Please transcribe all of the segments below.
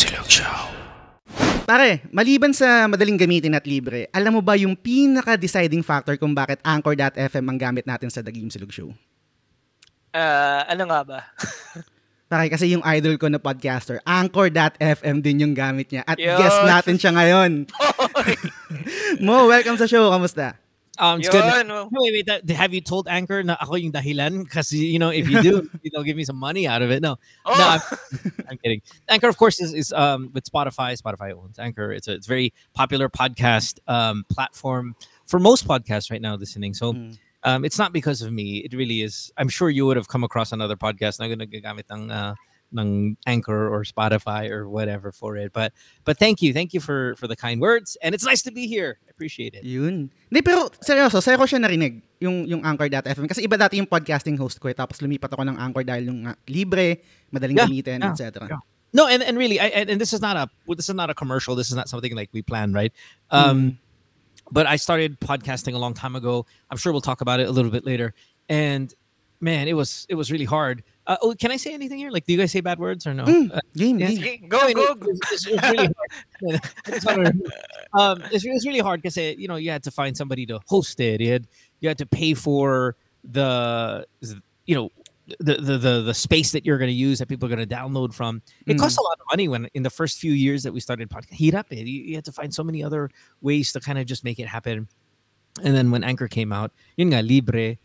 Silog Show. Pare, maliban sa madaling gamitin at libre, alam mo ba yung pinaka-deciding factor kung bakit Anchor.fm ang gamit natin sa The Game Silog Show? Ah, ano nga ba? Pare, kasi yung idol ko na podcaster, Anchor.fm din yung gamit niya. At Yun. guest natin siya ngayon. Mo, welcome sa show. Kamusta? Um, it's good. Wait, wait. That, have you told Anchor na ako yung dahilan? Because you know, if you do, you know, give me some money out of it. No, Oh. no, I'm, I'm kidding. Anchor, of course, is, is um with Spotify. Spotify owns Anchor. It's a it's very popular podcast um platform for most podcasts right now listening. So. Mm. Um, it's not because of me. It really is. I'm sure you would have come across another podcast na nagagamit ng uh, ng Anchor or Spotify or whatever for it. But but thank you, thank you for for the kind words, and it's nice to be here. I appreciate it. Yun. Hindi, pero seryoso, sa'yo ko siya narinig, yung, yung Anchor.fm. Kasi iba dati yung podcasting host ko eh, tapos lumipat ako ng Anchor dahil yung nga, libre, madaling Yeah, gamitin, yeah, etc. yeah. No, and, and really, I, and, this is not a well, this is not a commercial. This is not something like we planned, right? Um, But I started podcasting a long time ago. I'm sure we'll talk about it a little bit later. And man, it was it was really hard. Uh, oh, can I say anything here? Like, do you guys say bad words or no? Mm, Uh, game, yes. game. Go, I go, it- go. It's, it's, it's really hard. I just wanna- um, it's, it's really hard because you know you had to find somebody to host it. You had you had to pay for the you know the the the, the space that you're going to use that people are going to download from. It costs a lot of money when in the first few years that we started podcast. Heat up it. You, you had to find so many other ways to kind of just make it happen. And then when Anchor came out, yun nga, libre,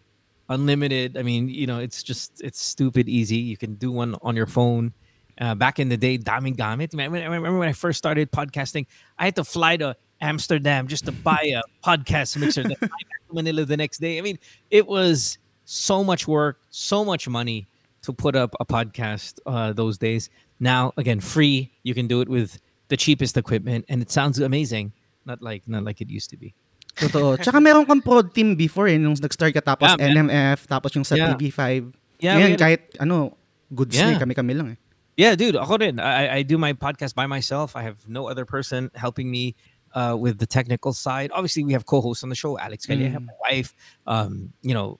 unlimited. I mean, you know, it's just it's stupid easy. You can do one on your phone. Uh, back in the day, daming gamit. I, mean, I remember when I first started podcasting, I had to fly to Amsterdam just to buy a podcast mixer. Then fly back to Manila the next day. I mean, it was so much work, so much money to put up a podcast uh, those days. Now, again, free. You can do it with the cheapest equipment, and it sounds amazing. Not like not like it used to be. Totoo. Tsaka meron kang prod team before eh, nung nag-start ka tapos Yeah, man. NMF, tapos yung sa Yeah. TV5. Yeah, Ngayon, kahit ano, goods na eh, Yeah. kami-kami lang eh. Yeah, dude. Ako rin. I, I do my podcast by myself. I have no other person helping me uh, with the technical side. Obviously, we have co-hosts on the show. Alex Calleja, Mm. my wife. Um, you know,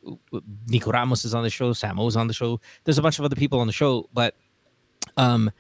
Nico Ramos is on the show. Samo's on the show. There's a bunch of other people on the show, but um,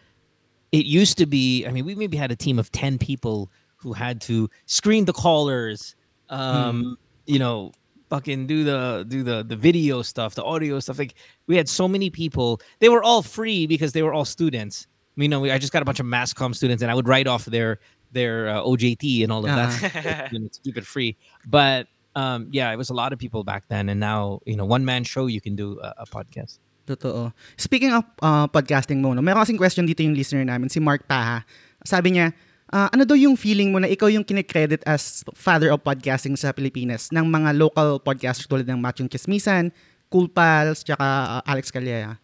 it used to be. I mean, we maybe had a team of ten people who had to screen the callers. Um, You know, fucking do the do the the video stuff, the audio stuff. Like we had so many people. They were all free because they were all students. You know, we, I just got a bunch of mass comm students, and I would write off their their uh, OJT and all of that you know, to keep it free. But um, yeah, it was a lot of people back then, and now you know, one man show you can do a, a podcast. Totoo. Speaking of uh, podcasting mo, no, meron kasing question dito yung listener namin, si Mark Paha. Sabi niya, ah, ano daw yung feeling mo na ikaw yung kinikredit as father of podcasting sa Pilipinas ng mga local podcasters tulad ng Machong Chismisan, Cool Pals, tsaka uh, Alex Calleja?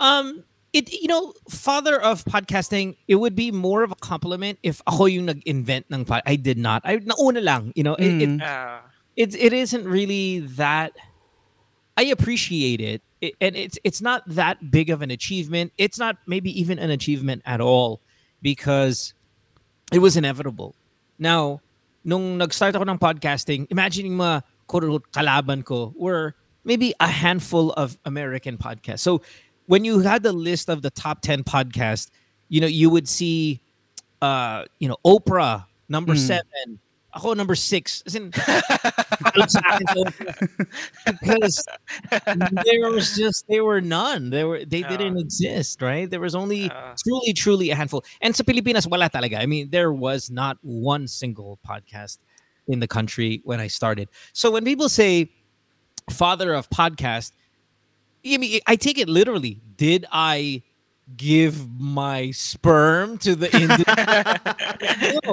Um, it you know, father of podcasting, it would be more of a compliment if ako yung nag-invent ng pod. I did not. I nauna lang. You know, it, it Mm. Ah, it it isn't really that I appreciate it. it and it's it's not that big of an achievement. It's not maybe even an achievement at all because it was inevitable. Now, nung nag-start ako ng podcasting, imagining mo quote-unquote kalaban ko were maybe a handful of American podcasts. So when you had the list of the top 10 podcasts, you know, you would see uh, you know, Oprah number Mm. 7, ako number 6. As in, sa akin si because there was just there were none. There were they didn't Ah. exist, right? There was only Ah. truly truly a handful. And sa Pilipinas wala talaga. I mean, there was not one single podcast in the country when I started. So when people say father of podcast, I mean I take it literally. Did I give my sperm to the industry? no.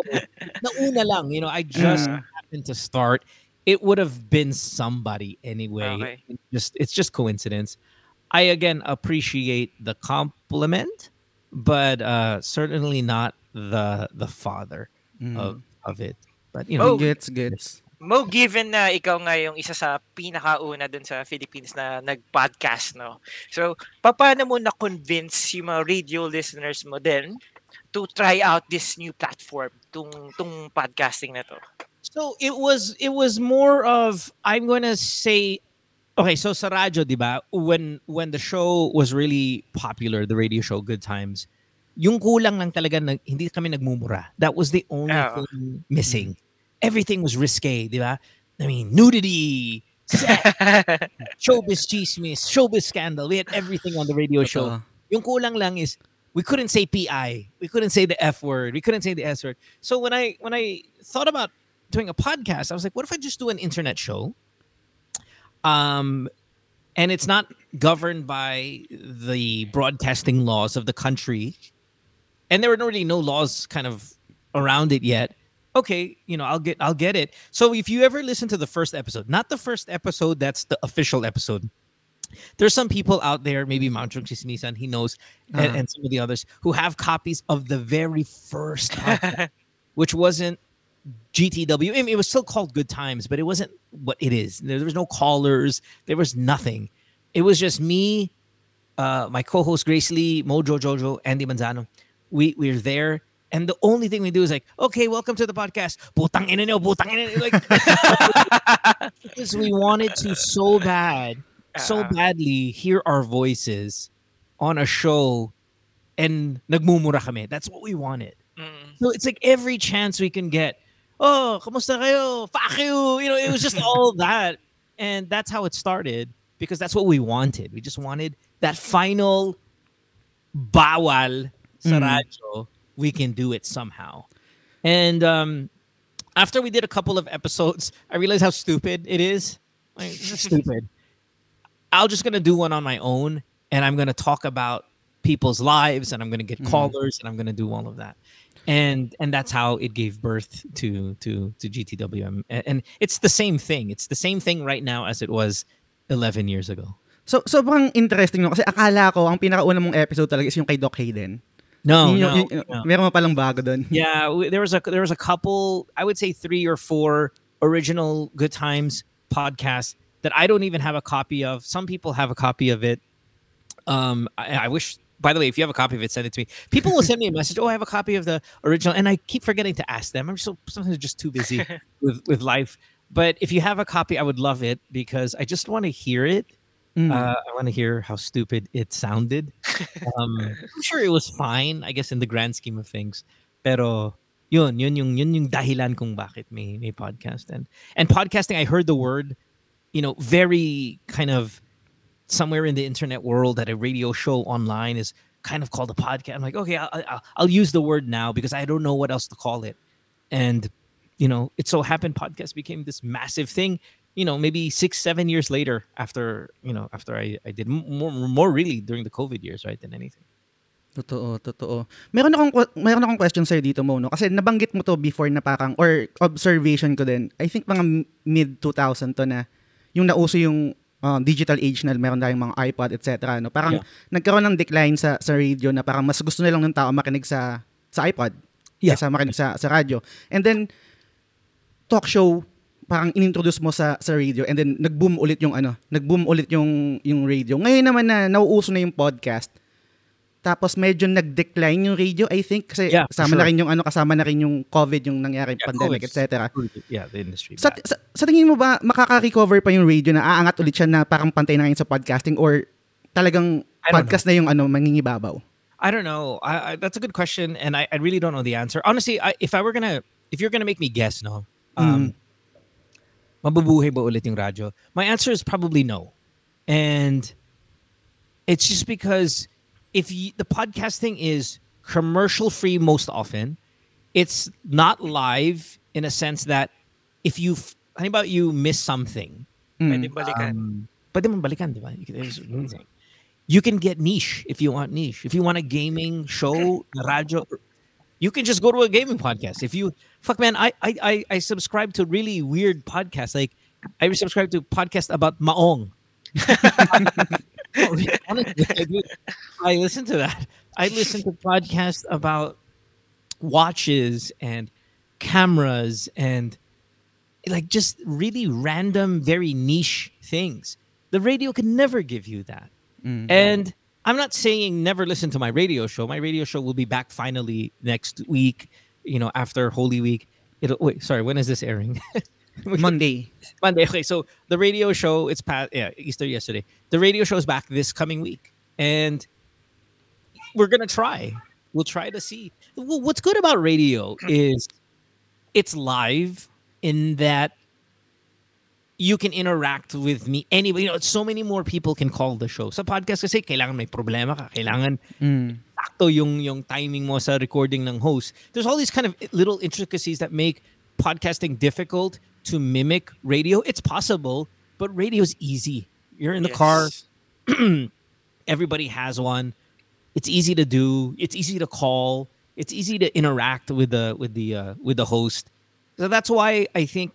Nauna lang, you know, I just Mm. happened to start. It would have been somebody anyway. Okay. It Just it's just coincidence. I again appreciate the compliment, but uh certainly not the the father Mm. of of it. But you know, Oh. Gets, gets. Mo, given na ikaw nga yung isa sa pinakauna dun sa Philippines na nag-podcast, no? So, paano mo na-convince yung mga radio listeners mo din to try out this new platform, tung, tung podcasting na to? So it was it was more of I'm gonna say okay, so sa radyo, di ba, when when the show was really popular, the radio show Good Times, yung kulang lang talaga na hindi kami nagmumura. That was the only Oo. thing missing. Everything was risque, di ba? I mean, nudity, sex, showbiz chismis, showbiz scandal. We had everything on the radio show. Yung kulang lang is we couldn't say PI. We couldn't say the F word. We couldn't say the S word. So when I when I thought about doing a podcast, I was like, what if I just do an internet show? Um and it's not governed by the broadcasting laws of the country. And there were already no laws kind of around it yet. Okay, you know, I'll get I'll get it. So if you ever listen to the first episode, not the first episode, that's the official episode there's some people out there, maybe Manchong Chismisan, he knows, and, Uh-huh. and some of the others who have copies of the very first podcast, which wasn't GTW. I mean, it was still called Good Times, but it wasn't what it is. There, there was no callers. There was nothing. It was just me, uh, my co-host Grace Lee, Mojo Jojo, Andy Manzano. We we're there, and the only thing we do is like, okay, welcome to the podcast. Butang ina niyo, putang ina. Like, because we wanted to so bad, so Ah. badly hear our voices on a show, and nagmumura kami. That's what we wanted. Mm. So it's like every chance we can get. Oh, kamusta kayo? Fuck you. You know, it was just all that. And that's how it started because that's what we wanted. We just wanted that final bawal sa Mm. We can do it somehow. And um, after we did a couple of episodes, I realized how stupid it is. Like, stupid. I'm just gonna do one on my own, and I'm gonna talk about people's lives, and I'm gonna get Mhm. callers, and I'm gonna do all of that. And and that's how it gave birth to to to GTWM. And, it's the same thing. It's the same thing right now as it was 11 years ago. So, sobrang interesting no kasi akala ko ang pinakauna mong episode talaga is yung kay Doc Hayden. No, Yun no, yung- no. Meron palang bago doon. Yeah, there was a there was a couple. I would say three or four original Good Times podcasts that I don't even have a copy of. Some people have a copy of it. Um, I, I wish. By the way, if you have a copy of it, send it to me. People will send me a message. Oh, I have a copy of the original, and I keep forgetting to ask them. I'm so sometimes just too busy with with life. But if you have a copy, I would love it because I just want to hear it. Mm. Uh, I want to hear how stupid it sounded. Um, I'm sure it was fine, I guess, in the grand scheme of things. Pero yun, yun yung, yun yung dahilan kung bakit may, may podcast. And, and podcasting, I heard the word, you know, very kind of somewhere in the internet world that a radio show online is kind of called a podcast. I'm like, okay, I'll, I'll, I'll use the word now because I don't know what else to call it. And, you know, it so happened podcast became this massive thing you know, maybe six, seven years later after, you know, after I, I did more, more really during the COVID years, right, than anything. Totoo, totoo. Meron akong meron akong question sa'yo dito mo no kasi nabanggit mo to before na parang or observation ko din. I think mga mid 2000 to na yung nauso yung um, digital age na meron tayong mga iPod etc. no. Parang Yeah. nagkaroon ng decline sa sa radio na parang mas gusto na lang ng tao makinig sa sa iPod Yeah. kaysa makinig sa sa radyo. And then talk show parang inintroduce mo sa sa radio and then nag-boom ulit yung ano, nag-boom ulit yung yung radio. Ngayon naman na nauuso na yung podcast. Tapos medyo nag-decline yung radio, I think kasi Yeah, kasama na sure. rin yung ano, kasama na rin yung COVID yung nangyari, Yeah, pandemic, etc. Yeah, the industry. Sa, sa, sa tingin mo ba makaka-recover pa yung radio na aangat ulit siya na parang pantay na ngayon sa podcasting or talagang podcast na yung ano mangingibabaw? I don't know. I, I, that's a good question, and I, I really don't know the answer. Honestly, I, if I were gonna, if you're gonna make me guess, no, um, mabubuhay ba ulit yung radyo? My answer is probably no, and it's just because if you, the podcasting is commercial free most often, it's not live in a sense that if you, how about you miss something, Mm. Pwede balikan. um, pwede mong balikan, di ba? You can get niche if you want niche. If you want a gaming show, radio, you can just go to a gaming podcast. If you fuck man, I I I, I subscribe to really weird podcasts. Like I subscribe to podcast about maong. Honestly, I, do. I listen to that. I listen to podcasts about watches and cameras and like just really random, very niche things. The radio can never give you that. Mm. And I'm not saying never listen to my radio show. My radio show will be back finally next week, you know, after Holy Week. It'll wait, sorry, when is this airing? Monday. Monday. Okay, so the radio show it's past yeah, Easter yesterday. The radio show is back this coming week. And we're gonna try. we'll try to see. Well, what's good about radio is it's live in that you can interact with me anyway. You know, so many more people can call the show. Sa podcast kasi kailangan may problema ka, kailangan Mm. sakto yung yung timing mo sa recording ng host. There's all these kind of little intricacies that make podcasting difficult to mimic radio. It's possible, but radio is easy. You're in the car, everybody has one. It's easy to do. It's easy to call. It's easy to interact with the with the uh, with the host. So that's why I think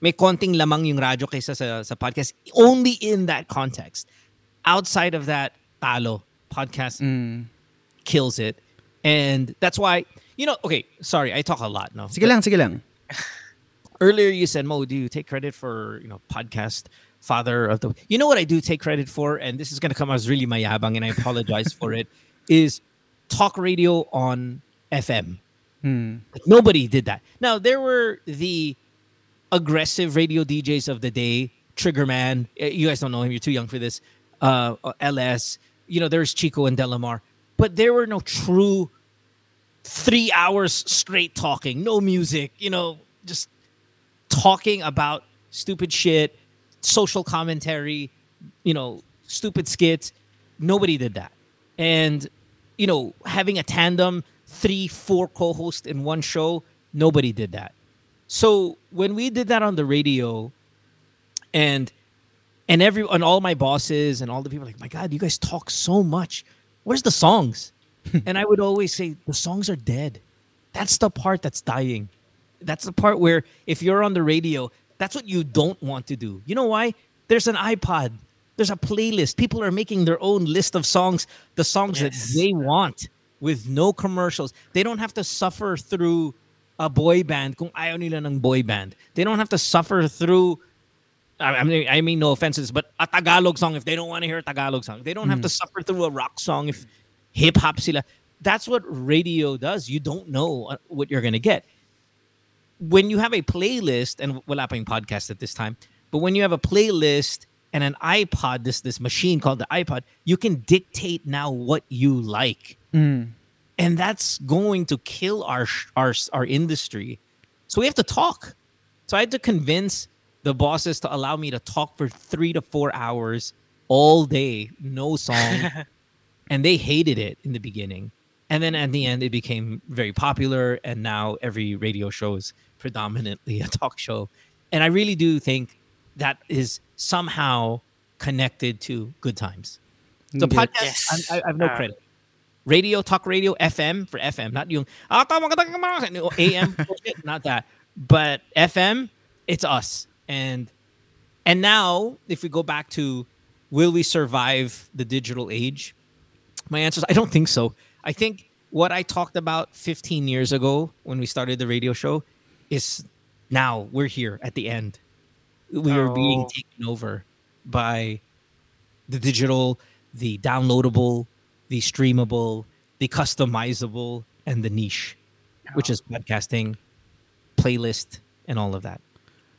may konting lamang yung radyo kaysa sa, sa podcast only in that context. Outside of that, talo podcast Mm. kills it. And that's why, you know, okay, sorry, I talk a lot, no. Sige lang, sige lang. Earlier you said, Mo, do you take credit for, you know, podcast father of the You know what I do take credit for, and this is gonna come as really mayabang, and I apologize for it, is talk radio on FM. Mm. Nobody did that. Now there were the aggressive radio DJs of the day, Triggerman. uh, You guys don't know him; you're too young for this. Uh, uh, LS. You know, there's Chico and Delamar, but there were no true three hours straight talking, no music. You know, just talking about stupid shit, social commentary. You know, stupid skits. Nobody did that, and you know, having a tandem, three, four co-hosts in one show, nobody did that. So when we did that on the radio, and and every and all my bosses and all the people were like, my God, you guys talk so much. Where's the songs? and I would always say the songs are dead. That's the part that's dying. That's the part where if you're on the radio, that's what you don't want to do. You know why? There's an iPod. There's a playlist. People are making their own list of songs, the songs Yes. that they want with no commercials. They don't have to suffer through a boy band kung ayaw nila ng boy band. They don't have to suffer through I mean, I mean no offenses, but a Tagalog song if they don't want to hear a Tagalog song. They don't have to suffer through a rock song if hip hop sila. That's what radio does. You don't know uh, what you're gonna get. When you have a playlist, and pa yung podcast at this time, but when you have a playlist and an iPod, this this machine called the iPod, you can dictate now what you like Mm. And that's going to kill our our our industry. So we have to talk. So I had to convince the bosses to allow me to talk for three to four hours all day, no song, and they hated it in the beginning. And then at the end, it became very popular, and now every radio show is predominantly a talk show. And I really do think that is somehow connected to good times. So podcast, Yes. I, I have no Ah. credit. Radio, talk radio, FM for FM, not yung ah, tama ka, tama ka, no, AM, bullshit, not that. But FM, it's us. And and now, if we go back to will we survive the digital age? My answer is I don't think so. I think what I talked about 15 years ago when we started the radio show is now we're here at the end. We are being Oh. taken over by the digital, the downloadable, the streamable, the customizable, and the niche, which is podcasting, playlist, and all of that.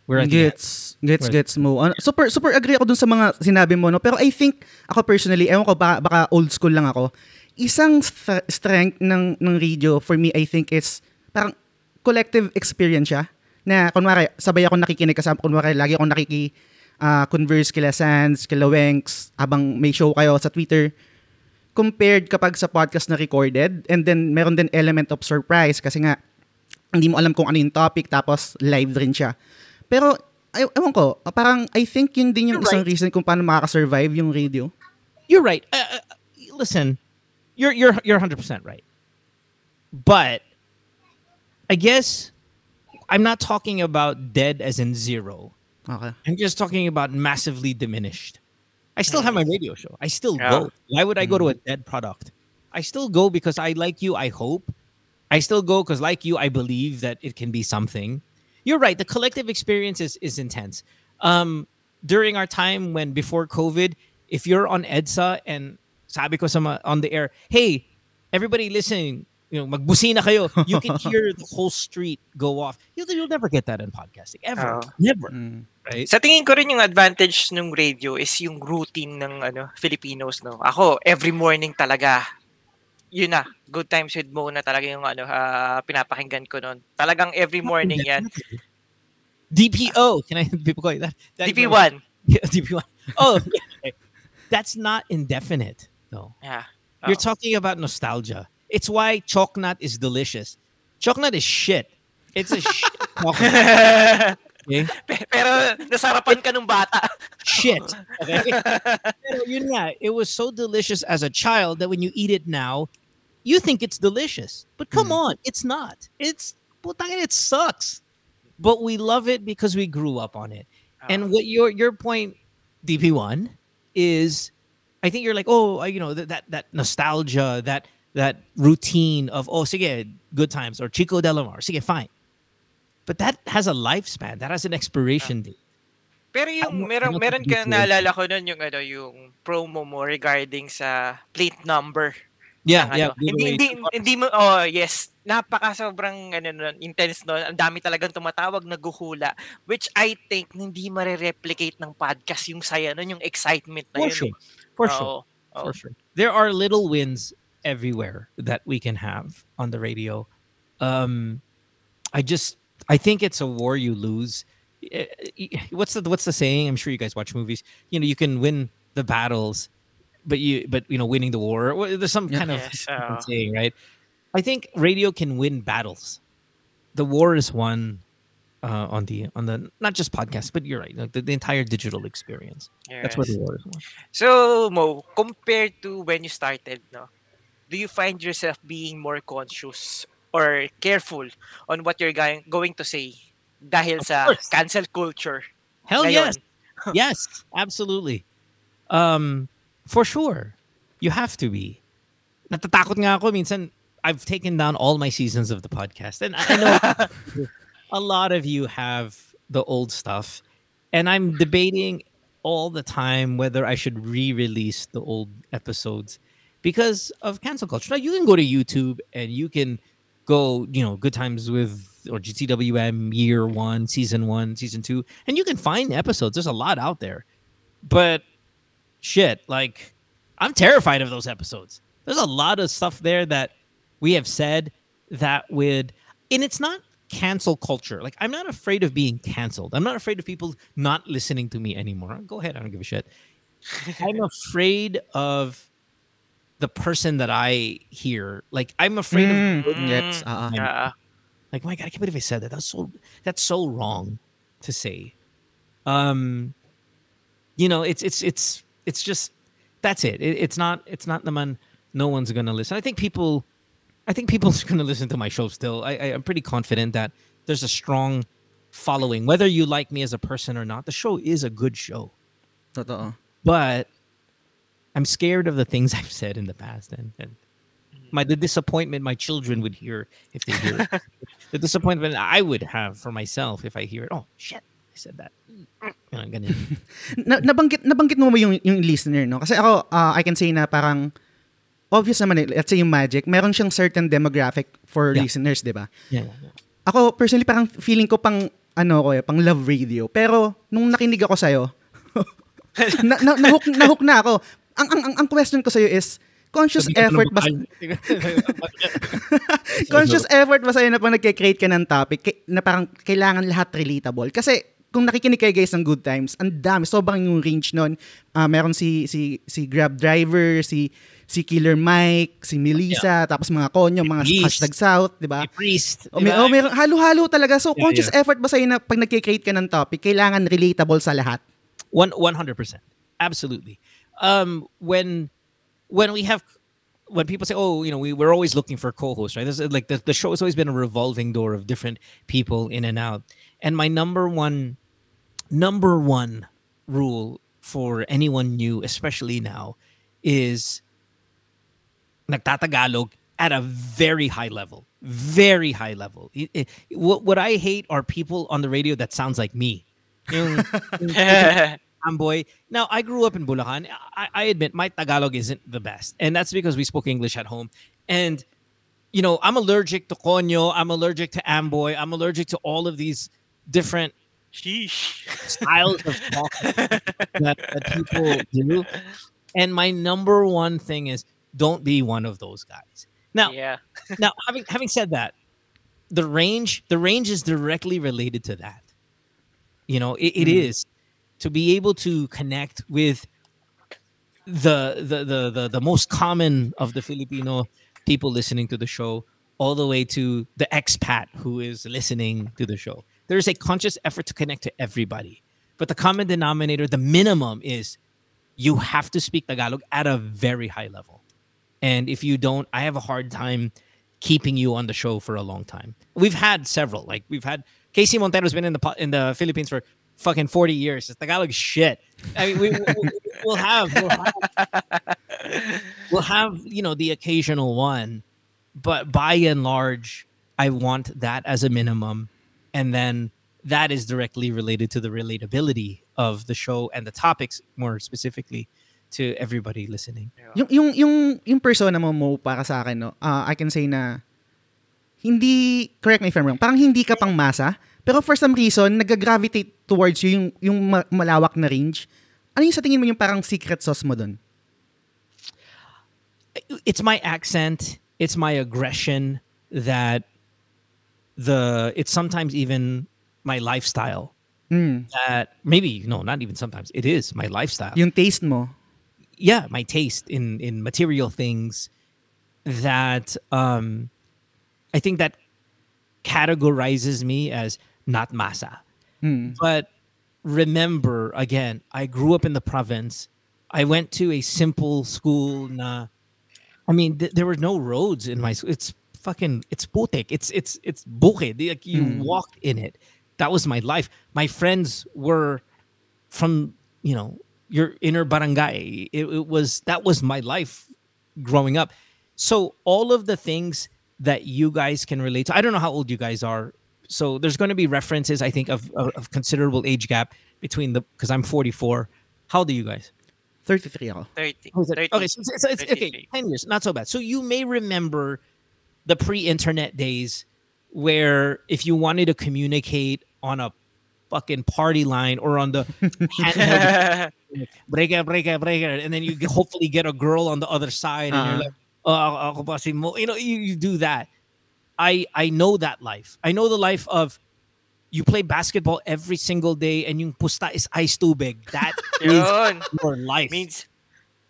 We're at the end. Gets, gets, gets mo. Ano, super, super agree ako dun sa mga sinabi mo, no? Pero I think, ako personally, ewan ko, baka, baka old school lang ako, isang stra- strength ng, ng radio, for me, I think is, parang collective experience siya. Na, kunwari, sabay ako nakikinig kasama, kunwari, lagi ako nakiki, ah, converse kila Sans, kila Wenks, habang may show kayo sa Twitter, compared kapag sa podcast na recorded, and then meron din element of surprise, kasi nga, hindi mo alam kung ano yung topic, tapos live rin siya. Pero, ay, ewan ko, parang I think yun din yung You're isang right. reason kung paano makaka-survive yung radio. You're right. Uh, uh, listen, you're you're you're 100 percent right. But I guess I'm not talking about dead as in zero. Okay. I'm just talking about massively diminished. I still have my radio show. I still Yeah. go. Why would I go to a dead product? I still go because I like you. I hope. I still go because, like you, I believe that it can be something. You're right. The collective experience is, is intense. Um, during our time when before COVID, if you're on EDSA and sabi ko sa on the air, hey, everybody listening, you know, magbusina kayo. You can hear the whole street go off. You'll, you'll never get that in podcasting ever. Oo. Never. Mm. Right? Sa tingin ko rin yung advantage ng radio is yung routine ng ano Filipinos no. Ako every morning talaga yun na, Good Times with Mo na talaga yung ano, ah, pinapakinggan ko noon. Talagang every morning yan. DPO. Can I people that? that DP1. Yeah, DP1. Oh, yeah, that's not indefinite though. Yeah. You're Oo. talking about nostalgia. It's why chocolate is delicious. Chocolate is shit. It's a shit. Okay? Pero nasarapan ka nung bata. Shit. Okay? Pero yun nga, it was so delicious as a child that when you eat it now, you think it's delicious. But come Mm. on, it's not. It's putang it sucks. But we love it because we grew up on it. And what your your point, DP1, is I think you're like, oh, you know, that that, that nostalgia, that that routine of oh, sige, good times or Chico de la Mar, sige, fine. But that has a lifespan. That has an expiration date. Pero yung not- meron I'm not meron ka naalala ko nun yung ano yung promo mo regarding sa plate number. Yeah, ng yeah. ano. Hindi hindi hindi mo oh yes, napaka sobrang ano nun, intense noon. Ang dami talagang tumatawag, naghuhula which I think hindi mare-replicate ng podcast yung saya nun, yung excitement na For yun. sure. For sure. Oo. for sure. There are little wins everywhere that we can have on the radio. Um, I just I think it's a war you lose. Eh, eh, What's the what's the saying? I'm sure you guys watch movies. You know, you can win the battles, but you but you know winning the war. There's some Yeah. kind of Yes, saying, right? I think radio can win battles. The war is won uh, on the on the not just podcast, but you're right, like the, the entire digital experience. That's where Yes. the war is won. So, Mo, compared to when you started, no, do you find yourself being more conscious or careful on what you're going, going to say dahil Of sa course. cancel culture? Hell ngayon? yes. yes, absolutely. Um, for sure. You have to be. Natatakot nga ako minsan I've taken down all my seasons of the podcast. And I I know a lot of you have the old stuff. And I'm debating all the time whether I should re-release the old episodes because of cancel culture. Now you can go to YouTube and you can go, you know, good times with or GTWM year one, season one, season two, and you can find episodes. There's a lot out there. But shit, like I'm terrified of those episodes. There's a lot of stuff there that we have said that would and it's not cancel culture. Like I'm not afraid of being canceled. I'm not afraid of people not listening to me anymore. Go ahead, I don't give a shit. I'm afraid of the person that I hear. Like I'm afraid Mm, of gets, ah, ah. Ah, like my god, I can't believe I said that. That's so that's so wrong to say. Um you know, it's it's it's it's just that's it. it it's not it's not the man no one's gonna listen. I think people I think people's gonna listen to my show still. I, I I'm pretty confident that there's a strong following. Whether you like me as a person or not, the show is a good show. Totoo. But I'm scared of the things I've said in the past and, and my the disappointment my children would hear if they hear it. the disappointment I would have for myself if I hear it. Oh shit, I said that. Know, ganun. na, nabanggit nabanggit mo ba yung yung listener no kasi ako ah, I can say na parang obvious naman eh, let's say yung Magic meron siyang certain demographic for Yeah. listeners di ba Yeah, yeah, yeah. ako personally parang feeling ko pang ano ko eh, pang love radio pero nung nakinig ako sa na, na, nahook, nahook na ako ang, ang ang ang question ko sa is conscious Sabi effort ba conscious effort ba sa'yo na pag nagke-create ka ng topic na parang kailangan lahat relatable? Kasi kung nakikinig kayo guys ng Good Times, ang dami, sobrang yung range nun. Ah, meron si, si, si Grab Driver, si, si Killer Mike, si Melissa, tapos mga konyo, mga Priest. hashtag South, di ba? Priest. O, may, diba? o, meron, halo-halo talaga. So, Yeah, conscious effort ba sa'yo na pag nagke-create ka ng topic, kailangan relatable sa lahat? One one hundred percent, absolutely. Um, when when we have when people say, "Oh, you know, we we're always looking for co-hosts," right? This is like the the show has always been a revolving door of different people in and out. And my number one number one rule for anyone new, especially now, is nagtatagalog at a very high level, very high level. It- it- what what I hate are people on the radio that sounds like me. Yung- yung. Now, I grew up in Bulacan. I, I admit my Tagalog isn't the best, and that's because we spoke English at home. And you know, I'm allergic to konyo. I'm allergic to amboy. I'm allergic to all of these different Sheesh. styles of talk that, that people do. And my number one thing is don't be one of those guys. Now, Yeah. now having having said that, the range the range is directly related to that. You know, it, it Mhm. is to be able to connect with the, the the the the most common of the Filipino people listening to the show, all the way to the expat who is listening to the show. There is a conscious effort to connect to everybody, but the common denominator, the minimum, is you have to speak Tagalog at a very high level. And if you don't, I have a hard time keeping you on the show for a long time. We've had several. Like we've had KC Montero's been in the in the Philippines for fucking 40 years. Tagalog is shit. I mean, we, we, we'll have we'll have we'll have, you know, the occasional one, but by and large, I want that as a minimum and then that is directly related to the relatability of the show and the topics more specifically to everybody listening. Yung yung yung yung persona mo mo para sa akin no. ah, I can say na hindi correct me if I'm wrong. Parang hindi ka pang masa, pero for some reason nag-gravitate towards you yung yung malawak na range. Ano yung sa tingin mo yung parang secret sauce mo doon? it's my accent it's my aggression that the it's sometimes even my lifestyle Mm. that maybe no not even sometimes it is my lifestyle Yung taste mo. yeah my taste in in material things that um i think that categorizes me as not masa. Mm. but remember again i grew up in the province. I went to a simple school na i mean th- there were no roads in my school it's fucking it's putek. It's it's it's bukid like you Mm. walked in it. That was my life. My friends were from you know your inner barangay. It, it was that was my life growing up. So all of the things that you guys can relate to i don't know how old you guys are so there's going to be references i think of, of, of considerable age gap between the because i'm 44 how old are you guys 33 ako. 30. Oh, 30. okay so, so it's, okay 10 years not so bad so you may remember the pre-internet days where if you wanted to communicate on a fucking party line or on the handheld breaker, breaker, breaker, and then you hopefully get a girl on the other side, and Uh-huh. you're like, oh, ako ba si Mo?" you know, you, you do that. I I know that life. I know the life of you play basketball every single day, and yung pusta is ice tubig. That is your life. Means,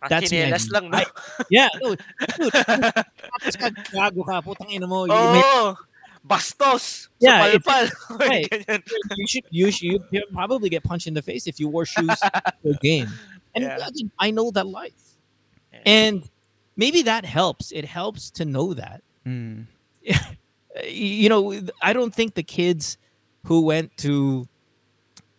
That's my- lang, no? I- yeah, no, dude. Tapos ka, gago ka, putang ina mo. You, may- Bastos. Yeah, Sa palpal. right. You should you should you probably get punched in the face if you wore shoes to a game. And Yeah. I know that life. Yeah. And maybe that helps. It helps to know that. Mm. You know, I don't think the kids who went to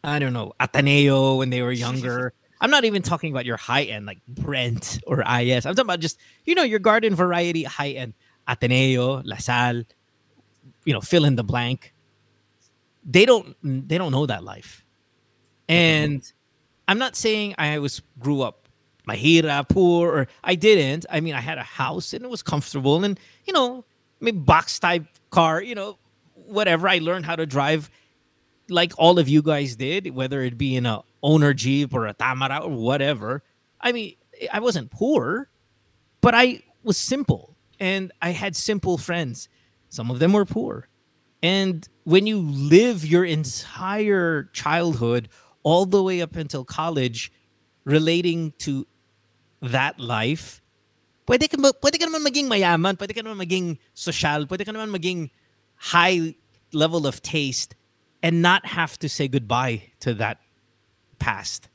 I don't know, Ateneo when they were younger. I'm not even talking about your high end like Brent or IS. I'm talking about just, you know, your garden variety high end Ateneo, La Salle, you know, fill in the blank. They don't they don't know that life. And mm-hmm. I'm not saying I was grew up mahira, poor, or I didn't. I mean, I had a house and it was comfortable and, you know, maybe box type car, you know, whatever. I learned how to drive like all of you guys did, whether it be in a owner Jeep or a Tamaraw or whatever. I mean, I wasn't poor, but I was simple and I had simple friends. Some of them were poor. And when you live your entire childhood all the way up until college relating to that life, pwede ka, pwede ka naman maging mayaman, pwede ka naman maging social, pwede ka naman maging high level of taste and not have to say goodbye to that past.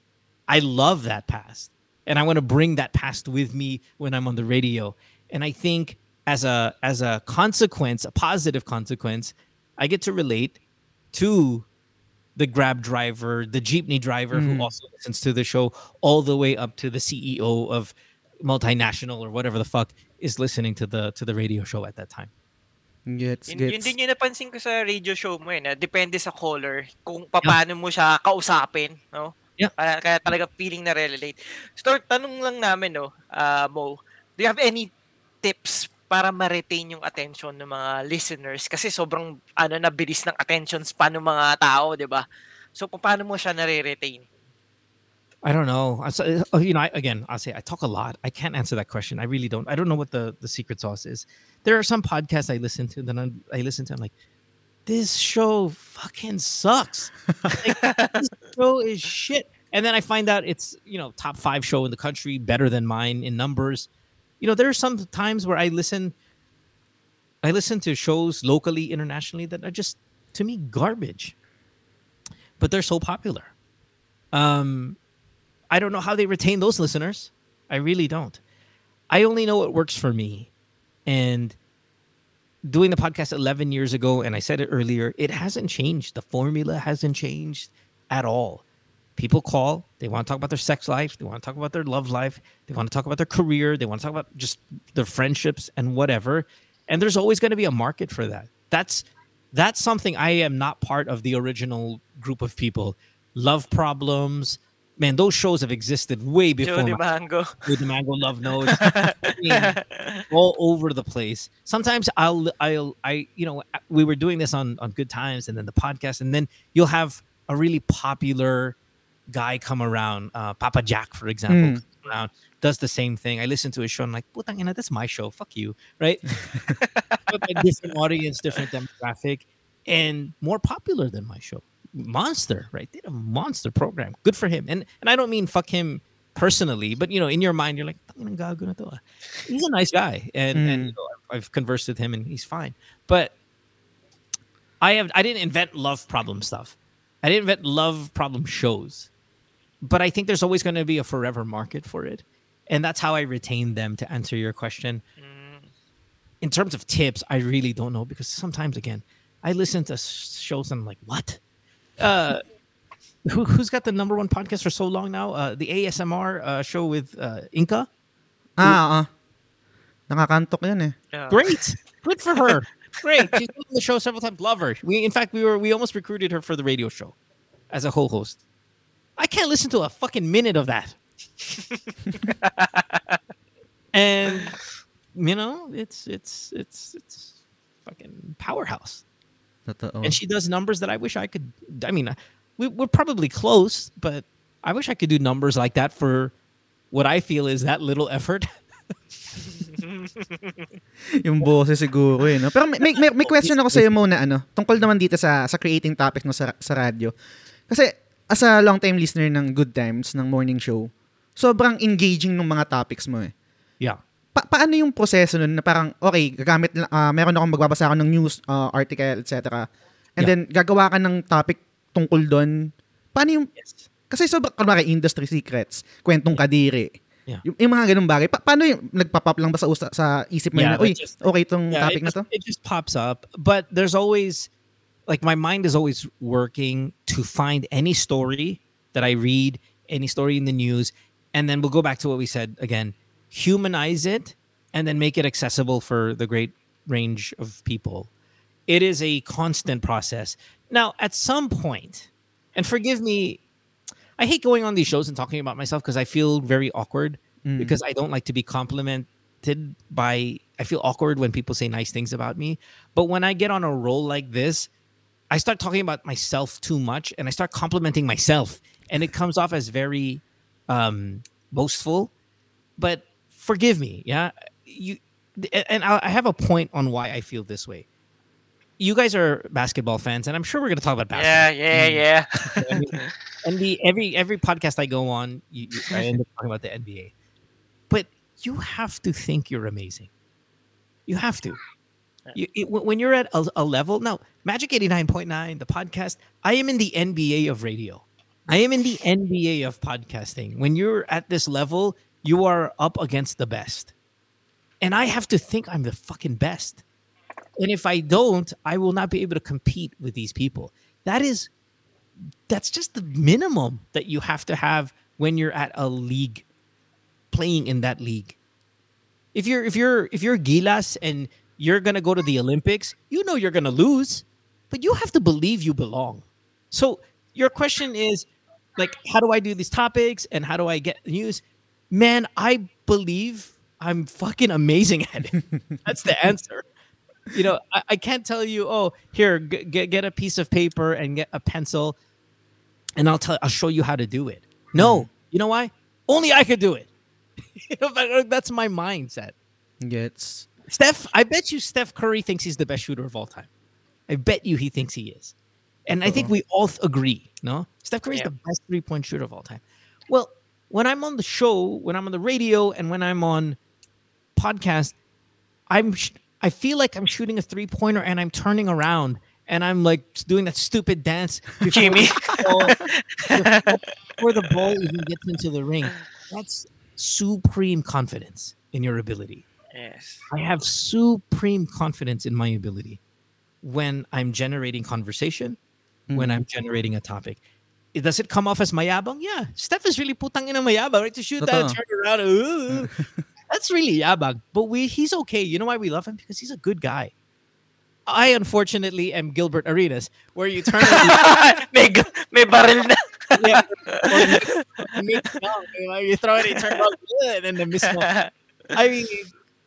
I love that past. And I want to bring that past with me when I'm on the radio. And I think as a as a consequence, a positive consequence, I get to relate to the grab driver, the jeepney driver Mm. who also listens to the show, all the way up to the CEO of multinational or whatever the fuck is listening to the to the radio show at that time. Gets, Yun, yun gets. din yung napansin ko sa radio show mo eh, na depende sa caller kung paano mo siya kausapin, no? Yeah. Kaya, kaya talaga feeling na relate. Start, tanong lang namin, no, ah, Mo, do you have any tips para ma-retain yung attention ng mga listeners? Kasi sobrang, ano, nabilis ng attention span ng mga tao, di ba? So, pa- paano mo siya nare-retain? I don't know. I, uh, you know, I, again, I'll say I talk a lot. I can't answer that question. I really don't. I don't know what the the secret sauce is. There are some podcasts I listen to that I'm, I listen to. I'm like, this show fucking sucks. Like, this show is shit. And then I find out it's you know top five show in the country, better than mine in numbers. You know, there are some times where I listen. I listen to shows locally, internationally that are just to me garbage, but they're so popular. Um, I don't know how they retain those listeners. I really don't. I only know what works for me. And doing the podcast 11 years ago, and I said it earlier, it hasn't changed. The formula hasn't changed at all. People call, they want to talk about their sex life, they want to talk about their love life, they want to talk about their career, they want to talk about just their friendships and whatever. And there's always going to be a market for that. That's that's something I am not part of the original group of people. Love problems, man, those shows have existed way before Johnny my- Mango. with the mango love notes. I mean, all over the place. Sometimes i'll i'll i you know we were doing this on on good times and then the podcast and then you'll have a really popular guy come around uh papa jack for example Mm. around does the same thing. I listen to his show I'm like putang ina, that's my show fuck you right? But a different audience different demographic and more popular than my show monster right? They did a monster program. Good for him. And and i don't mean fuck him personally but you know in your mind you're like "Tangina, gago na to, ah." he's a nice guy and and Mm. you know, I've, I've conversed with him and he's fine. But i have i didn't invent love problem stuff. I didn't invent love problem shows. But i think there's always going to be a forever market for it and that's how i retain them to answer your question. Mm, in terms of tips, I really don't know because sometimes again, I listen to shows and I'm like, what? Uh, who, who's got the number one podcast for so long now? Uh, the ASMR uh, show with uh, Inca. Ah, oo. Nakakantok yan eh. yeah. Great, good for her. Great, she's been on the show several times. Love her. We, in fact, we were we almost recruited her for the radio show as a co-host. I can't listen to a fucking minute of that. and you know, it's it's it's it's fucking powerhouse. Totoo. and she does numbers that I wish I could. I mean, we, we're probably close, but I wish I could do numbers like that for what I feel is that little effort. yung boses siguro eh. No? Pero may, may, may, question ako sa'yo muna, ano, tungkol naman dito sa, sa creating topics mo sa, sa radyo. Kasi, as a long-time listener ng Good Times, ng morning show, sobrang engaging ng mga topics mo eh. Yeah. Pa- paano yung proseso nun na parang, okay, gagamit, lang- ah, meron akong magbabasa ako ng news ah, article, etc. And Yeah. then, gagawa ka ng topic tungkol doon. Paano yung, Yes. kasi sobrang, kunwari, industry secrets, kwentong kadiri. Yeah. Yung, yung mga ganung bagay. Pa- paano yung, nagpa-pop lang ba sa, usa, sa isip mo Yeah, na, uy, just- okay itong Yeah, topic it na just, to? it just pops up, but there's always like my mind is always working to find any story that I read, any story in the news, and then we'll go back to what we said again: humanize it, and then make it accessible for the great range of people. It is a constant process. Now, at some point, and forgive me, I hate going on these shows and talking about myself because I feel very awkward Mm. because I don't like to be complimented by I feel awkward when people say nice things about me. But when I get on a roll like this, I start talking about myself too much and I start complimenting myself and it comes off as very um boastful. But forgive me, yeah. You and I I have a point on why I feel this way. You guys are basketball fans, and I'm sure we're going to talk about basketball. yeah, yeah. I mm. mean, and the every every podcast I go on, you, you, I end up talking about the NBA. But you have to think you're amazing. You have to. You, it, when you're at a, a level now, Magic eighty nine point nine, the podcast. I am in the NBA of radio. I am in the NBA of podcasting. When you're at this level, you are up against the best, and I have to think I'm the fucking best. And if I don't, I will not be able to compete with these people. That is that's just the minimum that you have to have when you're at a league playing in that league if you're if you're if you're gilas and you're gonna go to the olympics you know you're gonna lose but you have to believe you belong so your question is like how do i do these topics and how do i get news man i believe i'm fucking amazing at it that's the answer you know I, I can't tell you oh here g- get, get a piece of paper and get a pencil and i'll tell i'll show you how to do it no You know why? Only I could do it. You know, uh, That's my mindset. Gets. Steph, I bet you Steph Curry thinks he's the best shooter of all time. I bet you he thinks he is. And I think we all agree, no? Steph Curry's Yeah. the best three point shooter of all time. Well, when I'm on the show, when I'm on the radio, and when I'm on podcast, I'm sh- I feel like I'm shooting a three pointer and I'm turning around and I'm like doing that stupid dance before the ball- before the ball even gets into the ring. That's supreme confidence in your ability. yes. I have supreme confidence in my ability when I'm generating conversation, when mm-hmm. I'm generating a topic. Does it come off as mayabang? Yeah. Steph is really putang ina mayabang, right? To shoot that, turn around. that's really yabang. But we he's okay. You know why we love him? Because he's a good guy. I unfortunately am Gilbert Arenas, where you turn may, may baril na. you, yeah, you, you it you, know, throw it, it turns out good, and then miss. I mean,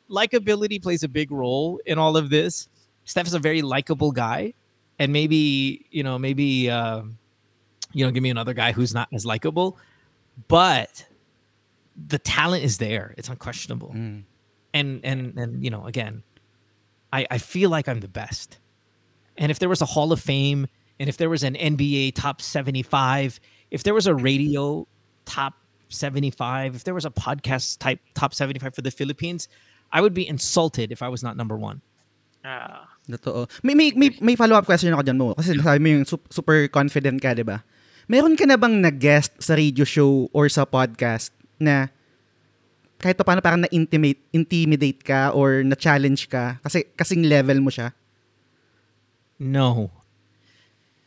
likability plays a big role in all of this. Steph is a very likable guy, and maybe you know, maybe um, you know, give me another guy who's not as likable, but the talent is there. It's unquestionable, Mm. and and and you know, again, I I feel like I'm the best, and if there was a Hall of Fame, and if there was an NBA top seventy five, if there was a radio top 75 if there was a podcast type top 75 for the philippines i would be insulted if i was not number one Ah. Totoo. May, may, may, may follow-up question ako dyan mo. Kasi sabi mo yung super confident ka, di ba? Meron ka na bang nag-guest sa radio show or sa podcast na kahit pa paano parang na-intimate, intimidate ka or na-challenge ka? Kasi kasing level mo siya? no.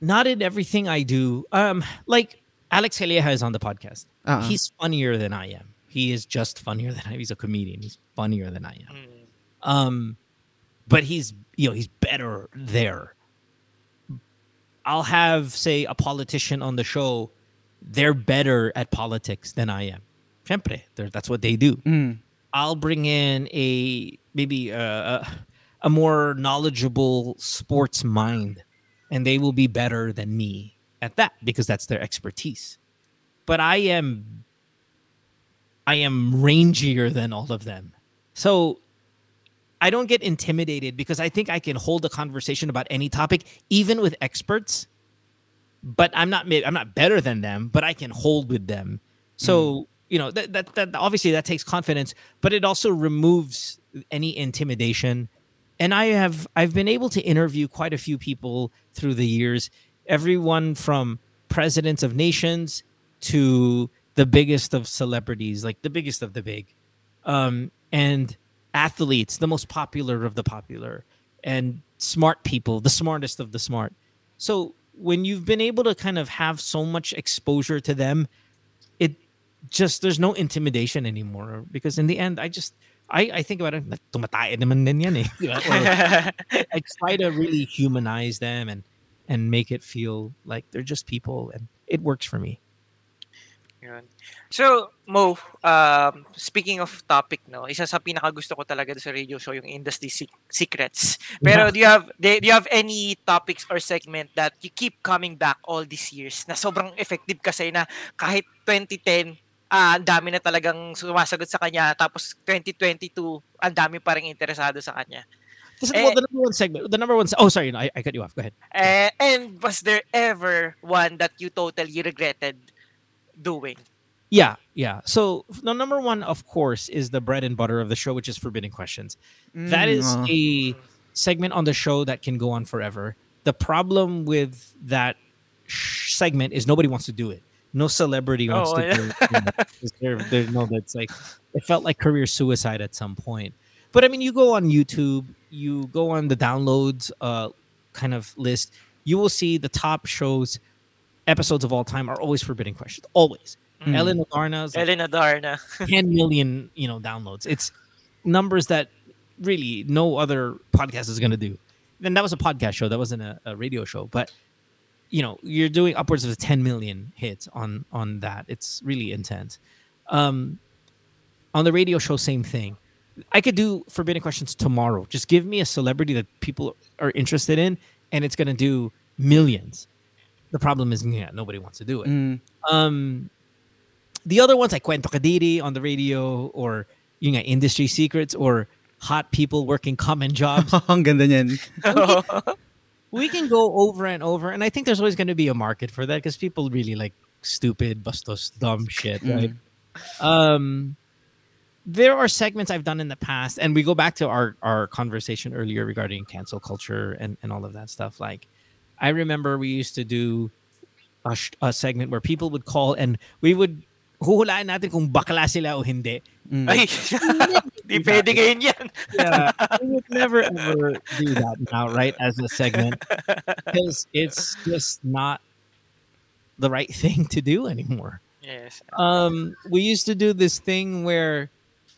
Not in everything i do. Um like alex Haleja is on the podcast. Uh-uh. he's funnier than i am. He is just funnier than i am. He's a comedian. He's funnier than i am. Mm. um but he's you know he's better there i'll have say a politician on the show. They're better at politics than i am. Siyempre, they're- that's what they do. Mm. I'll bring in a maybe a, a, a more knowledgeable sports mind, and they will be better than me at that because that's their expertise. But I am, I am rangier than all of them, so I don't get intimidated because I think I can hold a conversation about any topic, even with experts. But I'm not I'm not better than them, but I can hold with them. So you know that, that that obviously that takes confidence, but it also removes any intimidation. And I have I've been able to interview quite a few people through the years, everyone from presidents of nations to the biggest of celebrities, like the biggest of the big, um, and athletes, the most popular of the popular, and smart people, the smartest of the smart. So when you've been able to kind of have so much exposure to them, it just there's no intimidation anymore because in the end, I just I, I think about it, like, tumatay naman din yan eh. Di ba? Or I try to really humanize them and and make it feel like they're just people, and it works for me. Yun. So, Mo, um, speaking of topic, no, isa sa pinaka gusto ko talaga sa radio show yung industry sec- secrets. Pero do you have do you have any topics or segment that you keep coming back all these years na sobrang effective kasi na kahit 2010 ah ang dami na talagang sumasagot sa kanya tapos 2022 ang dami pa ring interesado sa kanya. Kasi, Eh- well, the number one segment, the number one. se- Oh, sorry, no, I, I cut you off. Go ahead. Eh, and was there ever one that you totally regretted doing? Yeah, yeah. So the number one, of course, is the bread and butter of the show, which is Forbidden Questions. That is Mm, a segment on the show that can go on forever. The problem with that sh- segment is nobody wants to do it. No celebrity wants Oh, to yeah. do it. you know, 'cause There, there, no, that's like it felt like career suicide at some point. But I mean, you go on YouTube, you go on the downloads uh, kind of list, you will see the top shows, episodes of all time are always Forbidden Questions. Always. Mm. Ellen Adarna's like, Elena Darna. 10 million, you know, downloads. It's numbers that really no other podcast is going to do. And that was a podcast show. That wasn't a, a radio show. But, you know, you're doing upwards of 10 million hits on on that. It's really intense. Um, on the radio show, same thing. I could do Forbidden Questions tomorrow. Just give me a celebrity that people are interested in, and it's going to do millions. The problem is, yeah, nobody wants to do it Mm. um the other ones like Kwento Kadiri on the radio or you know, industry secrets or hot people working common jobs. Ang ganda niyan. we can go over and over, and I think there's always going to be a market for that because people really like stupid, bastos, dumb shit, right? Um, there are segments I've done in the past, and we go back to our our conversation earlier regarding cancel culture and and all of that stuff. Like, I remember we used to do a, sh- a segment where people would call and we would huhulaan natin kung bakla sila o hindi. Ay, di pwede ngayon yan. yeah, we would never ever do that now, right? As a segment, because it's just not the right thing to do anymore. Yes. Um, we used to do this thing where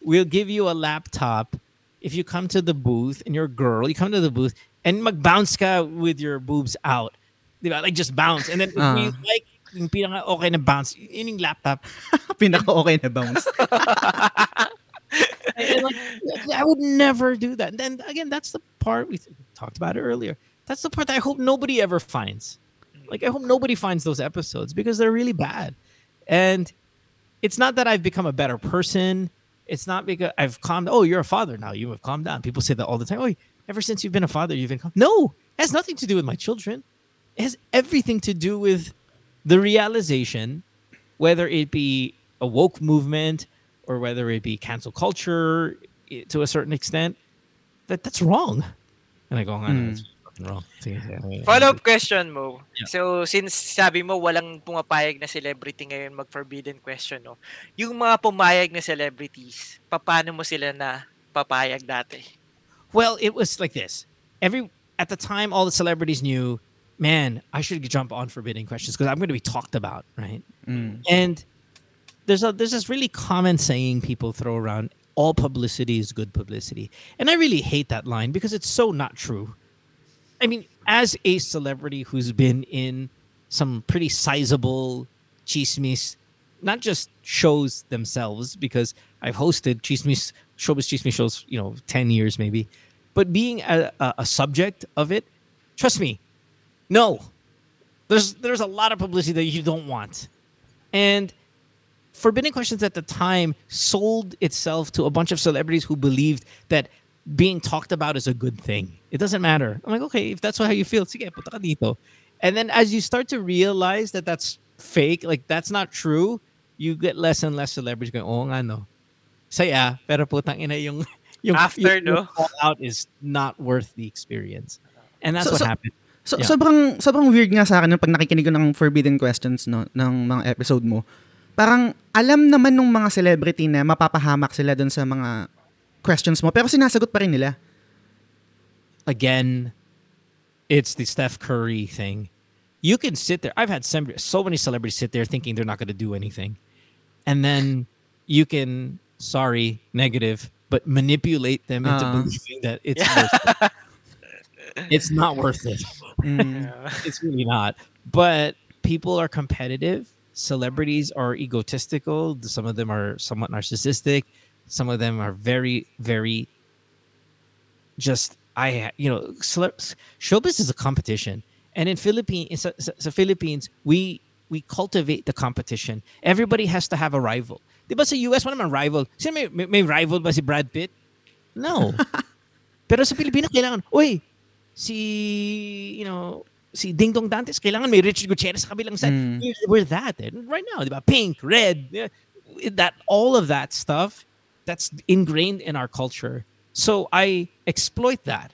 we'll give you a laptop if you come to the booth and you're a girl, you come to the booth and mag-bounce ka with your boobs out. Diba? Like just bounce. And then if we Ah. like yung pinaka okay na bounce, yun yung laptop. Pinaka-okay na bounce. And, like, I would never do that. And then again, that's the part we talked about earlier. That's the part that I hope nobody ever finds. Like I hope nobody finds those episodes because they're really bad. And it's not that I've become a better person. It's not because I've calmed. Oh, you're a father now. You have calmed down. People say that all the time. Oh, ever since you've been a father, you've been calm. No, it has nothing to do with my children. It has everything to do with the realization, whether it be a woke movement or whether it be cancel culture to a certain extent, that that's wrong. And I go, "Ah, no, it's fucking wrong. Follow-up question mo. Yeah. So, since sabi mo walang pumapayag na celebrity ngayon mag-forbidden question, no? Yung mga pumayag na celebrities, paano mo sila na papayag dati? Well, it was like this. Every at the time, all the celebrities knew, man, I should jump on forbidden questions because I'm going to be talked about, right? Mm. And there's a there's this really common saying people throw around: all publicity is good publicity, and I really hate that line because it's so not true. I mean, as a celebrity who's been in some pretty sizable chismis, not just shows themselves, because I've hosted chismis, showbiz chismis shows, you know, 10 years maybe, but being a, a, subject of it, trust me, no. There's there's a lot of publicity that you don't want. And Forbidden Questions at the time sold itself to a bunch of celebrities who believed that being talked about is a good thing. It doesn't matter. I'm like, okay, if that's how you feel, sige, punta ka dito. And then as you start to realize that that's fake, like that's not true, you get less and less celebrities going, oh nga no. Saya, pero putang ina yung, yung After, yung, no? fallout is not worth the experience. And that's So- what so- happened. So, Yeah. sobrang sobrang weird nga sa akin nung pag nakikinig ko ng forbidden questions no ng mga episode mo. Parang alam naman nung mga celebrity na mapapahamak sila dun sa mga questions mo pero sinasagot pa rin nila. again, it's the Steph Curry thing. You can sit there. I've had some, so many celebrities sit there thinking they're not going to do anything. And then you can, sorry, negative, but manipulate them into Uh. believing that it's worth it. It's not worth it. Mm. It's really not. But people are competitive. Celebrities are egotistical. Some of them are somewhat narcissistic. Some of them are very, very just I you know showbiz is a competition, and in Philippines, sa, sa Philippines, we we cultivate the competition. Everybody has to have a rival. Di ba sa US, wala naman rival. Sino may, may, may rival ba si Brad Pitt? No. Pero sa Pilipinas, kailangan, uy, si, you know, si Ding Dong Dantes, kailangan may Richard Gutierrez sa kabilang side. Mm. We're, that. eh. Right now, di ba? Pink, red, that, all of that stuff, that's ingrained in our culture. So I exploit that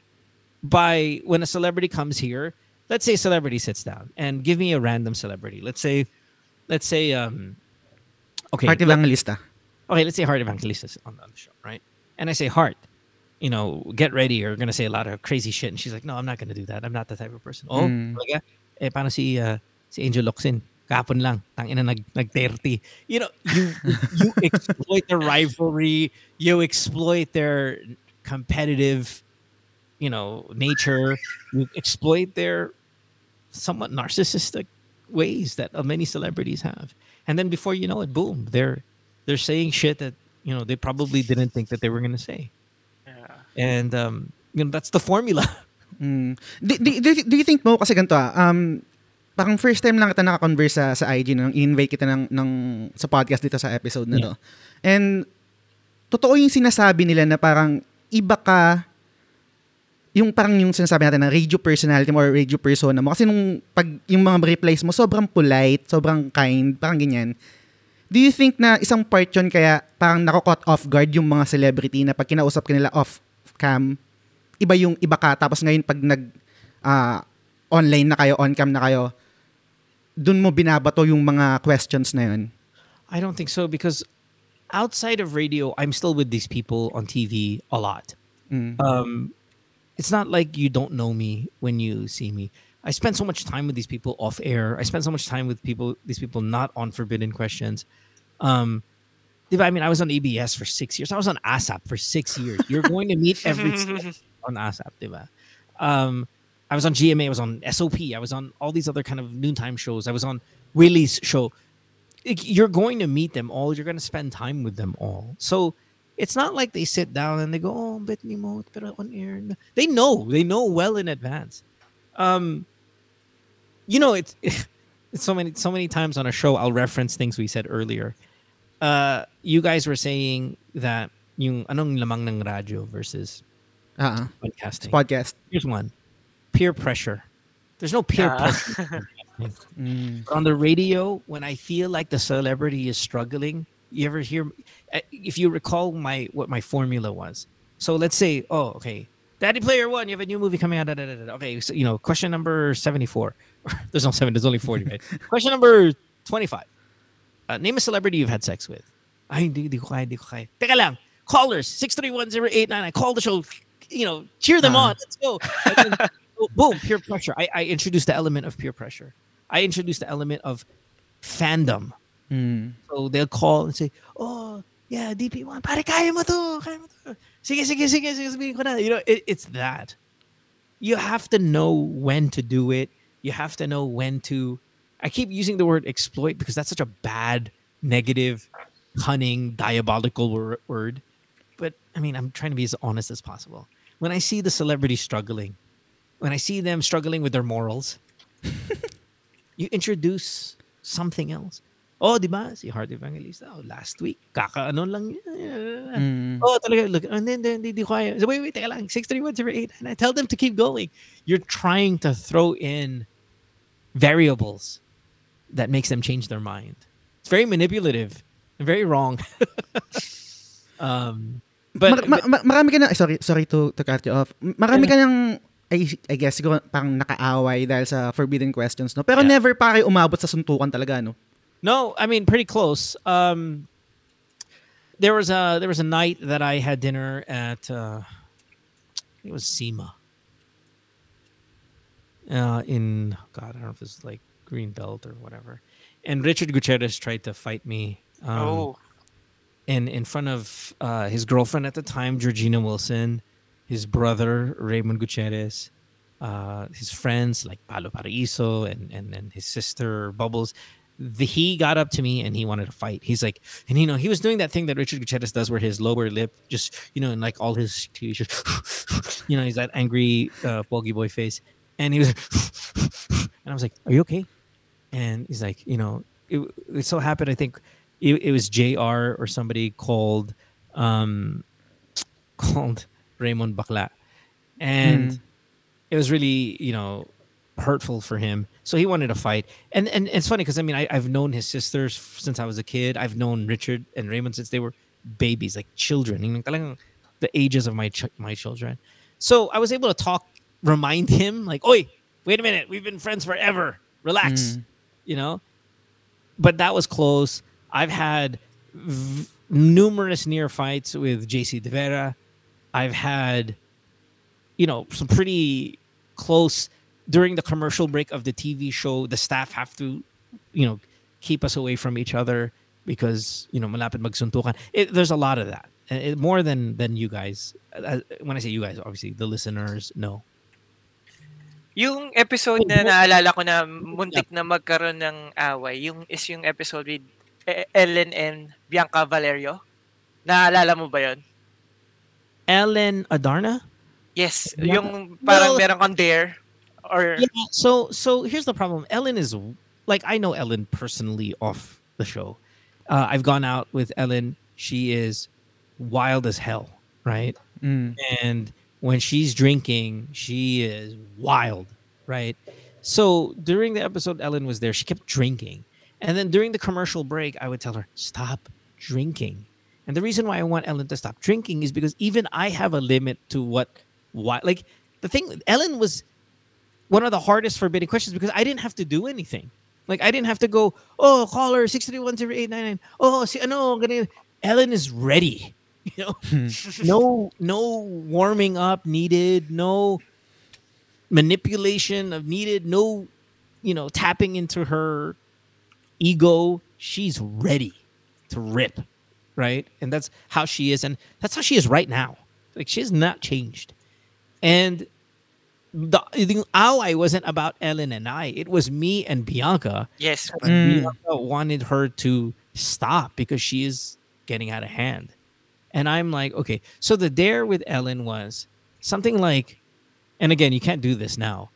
by when a celebrity comes here. Let's say a celebrity sits down and give me a random celebrity. Let's say, let's say, um, okay, Heart Evangelista. okay, let's say Heart Evangelist is on, on the show, right? And I say, Heart, you know, get ready. You're gonna say a lot of crazy shit, and she's like, No, I'm not gonna do that. I'm not the type of person. Oh, Mm. talaga? Eh, paano si uh, si Angel Locsin? Kahapon lang, tangina nag nag 30. You know, you you exploit their rivalry. You exploit their competitive, you know, nature. You exploit their somewhat narcissistic ways that many celebrities have. And then before you know it, boom, they're they're saying shit that you know they probably didn't think that they were gonna say. Yeah. And um, you know that's the formula. Mm. Do, do, do, do you think mo kasi ganito ah, um parang first time lang kita naka-converse sa, sa IG nung invite kita ng, ng, sa podcast dito sa episode na to. And, totoo yung sinasabi nila na parang iba ka yung parang yung sinasabi natin na radio personality mo or radio persona mo. Kasi nung pag yung mga replies mo, sobrang polite, sobrang kind, parang ganyan. Do you think na isang part yun kaya parang nako-caught off guard yung mga celebrity na pag kinausap ka nila off cam, iba yung iba ka. Tapos ngayon pag nag ah, online na kayo, on cam na kayo, dun mo binabato yung mga questions na yun. I don't think so because outside of radio, I'm still with these people on TV a lot. Mm. Um, it's not like you don't know me when you see me. I spend so much time with these people off air. I spend so much time with people, these people not on Forbidden Questions. Um, I mean, I was on ABS for six years. I was on ASAP for six years. You're going to meet every on ASAP, diba? Um, I was on GMA. I was on SOP. I was on all these other kind of noontime shows. I was on Willie's show. You're going to meet them all. You're going to spend time with them all. So it's not like they sit down and they go, "Oh, bet ni mo, pero on air." They know. They know well in advance. Um, you know, it's it's so many so many times on a show. I'll reference things we said earlier. Uh, you guys were saying that yung anong lamang ng radio versus ah. podcasting. podcast. Here's one: peer pressure. There's no peer Ah. pressure. Mm. On the radio, when I feel like the celebrity is struggling, you ever hear? uh, If you recall my what my formula was, so let's say, oh, okay, Daddy Player One, you have a new movie coming out. Da, da, da. Okay, so you know, question number seventy-four. there's no seven. There's only forty. Right? question number twenty-five. Uh, name a celebrity you've had sex with. Ay, hindi, hindi ko kaya, hindi ko kaya. Teka lang. Callers, 631-0899. Call the show. You know, cheer them Ah. on. Let's go. Then, boom, peer pressure. I, I introduced the element of peer pressure. I introduced the element of fandom. Mm. So they'll call and say, "Oh, yeah, DP1, pare kaya mo to, kaya mo to. Sige, sige, sige, sige, sabihin ko na." You know, it, it's that. You have to know when to do it. You have to know when to. I keep using the word exploit because that's such a bad, negative, cunning, diabolical word. But I mean, I'm trying to be as honest as possible. When I see the celebrity struggling, when I see them struggling with their morals, you introduce something else. Oh, di ba? Si Heart Evangelista, oh, last week, kakaano lang yan. Mm. Oh, talaga, look, and then, then, hindi ko kaya. So, wait, wait, teka lang, 63108, and I tell them to keep going. You're trying to throw in variables that makes them change their mind. It's very manipulative very wrong. um, but, Mar- ma- ma- marami ka na, sorry, sorry to, to cut you off. Marami ka nang, I, I guess, siguro parang nakaaway dahil sa forbidden questions, no? Pero Yeah. never pa kayo umabot sa suntukan talaga, no? No, I mean pretty close. Um, there was a there was a night that I had dinner at uh, it was SEMA. Uh, in God, I don't know if it's like Greenbelt or whatever. And Richard Gutierrez tried to fight me. Um, oh. in in front of uh, his girlfriend at the time, Georgina Wilson, his brother Raymond Gutierrez, uh, his friends like Paolo Paraiso and, and and his sister Bubbles. The, he got up to me and he wanted to fight. He's like, and you know, he was doing that thing that Richard Gutierrez does, where his lower lip just, you know, and like all his, just, you know, he's that angry uh, bogey boy face, and he was, and I was like, "Are you okay?" And he's like, you know, it, it so happened. I think it, it was Jr. or somebody called um called Raymond Bakla, and Mm. it was really you know hurtful for him. So he wanted to fight, and and it's funny because I mean I, I've known his sisters since I was a kid. I've known Richard and Raymond since they were babies, like children. The ages of my ch- my children. So I was able to talk, remind him like, "Oi, wait a minute, we've been friends forever. Relax." Mm. you know but that was close i've had v- numerous near fights with jc de vera i've had you know some pretty close during the commercial break of the tv show the staff have to you know keep us away from each other because you know malapit magsuntukan. It, there's a lot of that. Uh, it, more than than you guys. Uh, when i say you guys obviously the listeners know. Yung episode na naalala ko na muntik na magkaroon ng away, yung is yung episode with E- Ellen and Bianca Valerio. Naalala mo ba yon? ellen adarna? Yes, yung parang Well- meron kang dare. Or Yeah. So so here's the problem. Ellen is like I know Ellen personally off the show. Uh, I've gone out with Ellen. She is wild as hell, right? Mm. And when she's drinking, she is wild, right? So during the episode, Ellen was there. She kept drinking, and then during the commercial break, I would tell her stop drinking. And the reason why I want Ellen to stop drinking is because even I have a limit to what, why, like the thing. Ellen was one of the hardest forbidden questions because I didn't have to do anything. Like I didn't have to go, oh, caller six three one zero eight nine nine. Oh, si ano, ganun. Ellen is ready. You know, hmm. no no warming up needed, no manipulation of needed, no you know tapping into her ego. She's ready to rip, right? And that's how she is, and that's how she is right now. Like she has not changed, and the, the ally wasn't about Ellen and I. It was me and Bianca. yes, Mm. Bianca wanted her to stop because she is getting out of hand. And I'm like, okay. So the dare with Ellen was something like, and again, you can't do this now.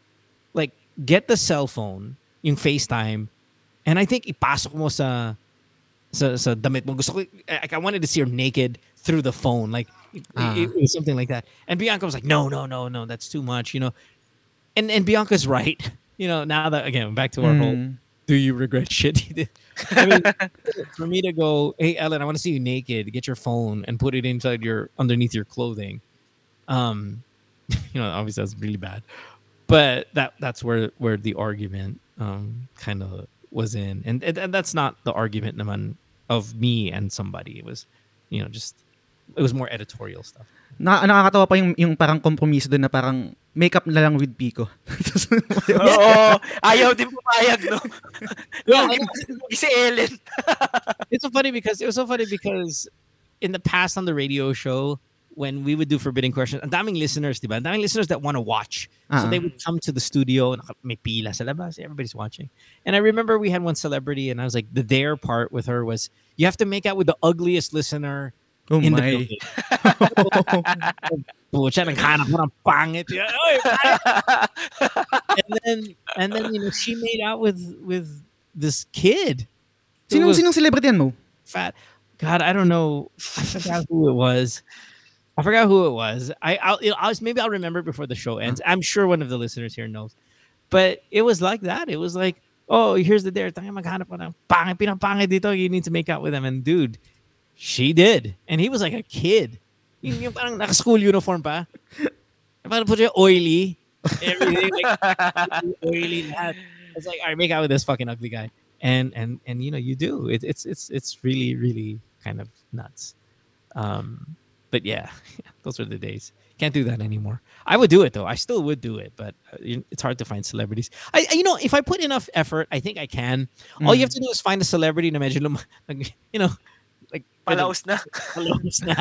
Like, get the cell phone, yung FaceTime, and I think ipasok mo sa sa, sa damit mo. Gusto ko, like, I wanted to see her naked through the phone. Like, it, Ah. it was something like that. And Bianca was like, no, no, no, no, that's too much, you know. And and Bianca's right. You know, now that again, back to our whole Mm. do you regret shit you did? I mean, for me to go, hey Ellen, I want to see you naked. Get your phone and put it inside your underneath your clothing. Um, you know, obviously that's really bad, but that that's where where the argument um kind of was in, and, and and that's not the argument naman of me and somebody. It was, you know, just it was more editorial stuff. Na, nakakatawa pa yung, yung parang kompromiso doon na parang makeup na lang with Pico. Oo, ayaw din pumayag, no? Yeah, si Ellen. it's so funny because it was so funny because in the past on the radio show when we would do forbidden questions, ang daming listeners, diba? Ang daming listeners that want to watch. So Ah. they would come to the studio and may pila sa labas, everybody's watching. And I remember we had one celebrity and I was like the dare part with her was you have to make out with the ugliest listener oh in the my. building. Pucha, naghanap mo ng pangit. Yeah, oy, and then and then you know she made out with with this kid. who Sinong, was- sinong celebrity yan mo? fat. God, I don't know. I forgot who it was. I forgot who it was. I, I'll, I'll maybe I'll remember it before the show ends. Uh-huh. I'm sure one of the listeners here knows. But it was like that. It was like, oh, here's the dare. Tanga maghanap ka ng pangit, pinapangit dito. You need to make out with him. And dude, she did. And he was like a kid. Yung, yung parang naka-school uniform pa. Parang put oily. Everything like oily. Lahat. It's like, all right, make out with this fucking ugly guy and and and you know you do it, it's it's it's really really kind of nuts um but yeah those were the days can't do that anymore i would do it though i still would do it but uh, it's hard to find celebrities i you know if i put enough effort i think i can all you have to do is find a celebrity na medyo you know like Palaos na. palaos na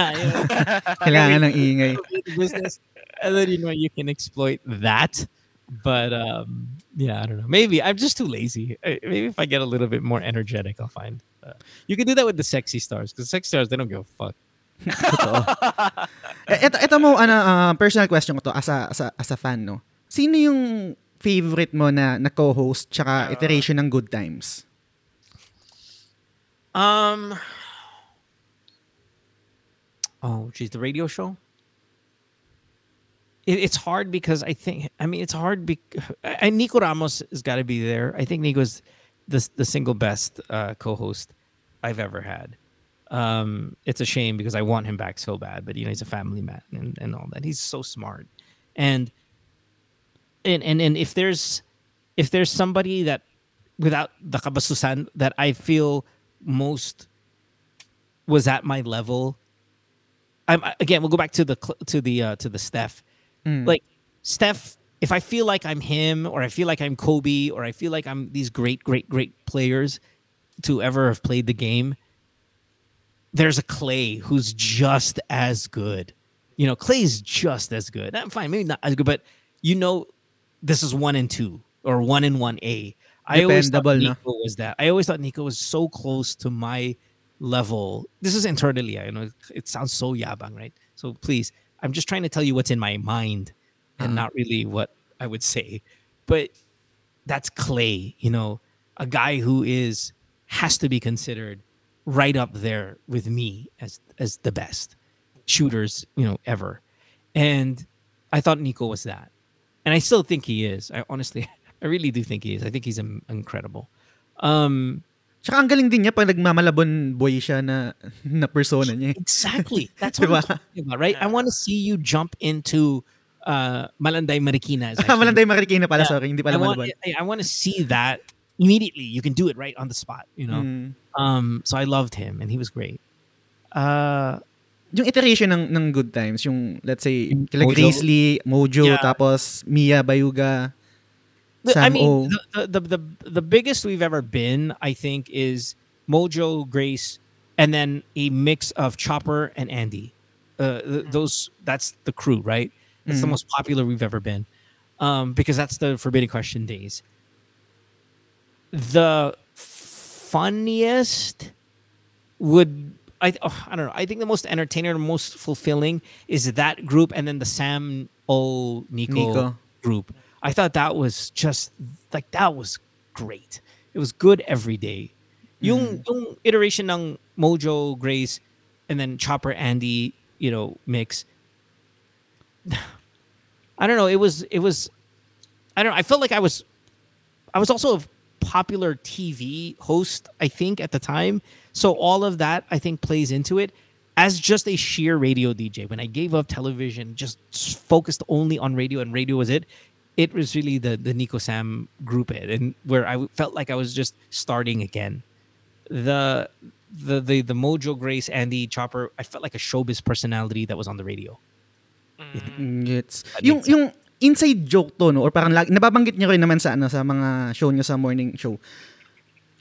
Kailangan ng ingay. the business and then you know you can exploit that but um yeah i don't know maybe i'm just too lazy Uh, maybe if i get a little bit more energetic i'll find uh, you can do that with the sexy stars because sexy stars they don't give a fuck Totoo. Eh, Ito, ito mo, ano, ah, personal question ko to as a, as a, as a fan, no? Sino yung favorite mo na, na co-host tsaka Ah. iteration ng Good Times? um oh geez the radio show? It, it's hard because i think i mean it's hard because and nico ramos has got to be there. I think nico's the, the single best uh, co-host i've ever had. Um, it's a shame because I want him back so bad, but you know he's a family man and, and all that. He's so smart, and and and and if there's if there's somebody that without the kabasusan that I feel most was at my level, I'm again we'll go back to the to the uh, to the Steph Mm. like Steph. If I feel like I'm him, or I feel like I'm Kobe, or I feel like I'm these great, great, great players to ever have played the game, there's a Clay who's just as good. You know, Clay's just as good. I'm fine, maybe not as good, but you know, this is one and two or one and one A. I always thought no? Nico was that. I always thought Nico was so close to my level. This is internally. I know it sounds so yabang, right? So please, I'm just trying to tell you what's in my mind and Ah. not really what I would say. but that's Clay, you know, a guy who is has to be considered right up there with me as as the best shooters, you know, ever. And I thought Nico was that. And I still think he is. I honestly I really do think he is. I think he's incredible. Um Tsaka ang galing din niya pag nagmamalabon boy siya na, na persona niya. Exactly. That's Diba? what I'm talking about, right? I want to see you jump into uh, Malanday Marikina. Malanday Marikina pala, Yeah. sorry. Hindi I pala want, malabon. I, I want to see that immediately. You can do it right on the spot, you know? Mm. Um, so I loved him and he was great. Uh, Yung iteration ng, ng Good Times, yung let's say, kila Mojo. Grace Lee, Mojo, Yeah. tapos Mia Bayuga, the- I mean, the, the, the, the biggest we've ever been, I think, is Mojo, Grace, and then a mix of Chopper and Andy. Uh, th- those that's the crew, right? That's the Mhm. most popular we've ever been, um, because that's the Forbidden Question days. The funniest would I? Oh, I don't know. I think the most entertaining, or most fulfilling is that group, and then the Sam O Nico, Nico. group. I thought that was just like that was great. It was good every day. Yung mm. yung iteration ng Mojo, Grace, and then Chopper, Andy, you know, mix. I don't know. It was it was. I don't know. I felt like I was. I was also a popular TV host. I think at the time, so all of that I think plays into it. As just a sheer radio DJ, when I gave up television, just focused only on radio, and radio was it. It was really the the Nico Sam group it, and where I felt like I was just starting again. The the the the Mojo Grace Andy Chopper, I felt like a showbiz personality that was on the radio. Mm. Gets. Yung, yung inside joke to, no? Or parang lagi, nababanggit niyo rin naman sa, ano, sa mga show niyo sa morning show.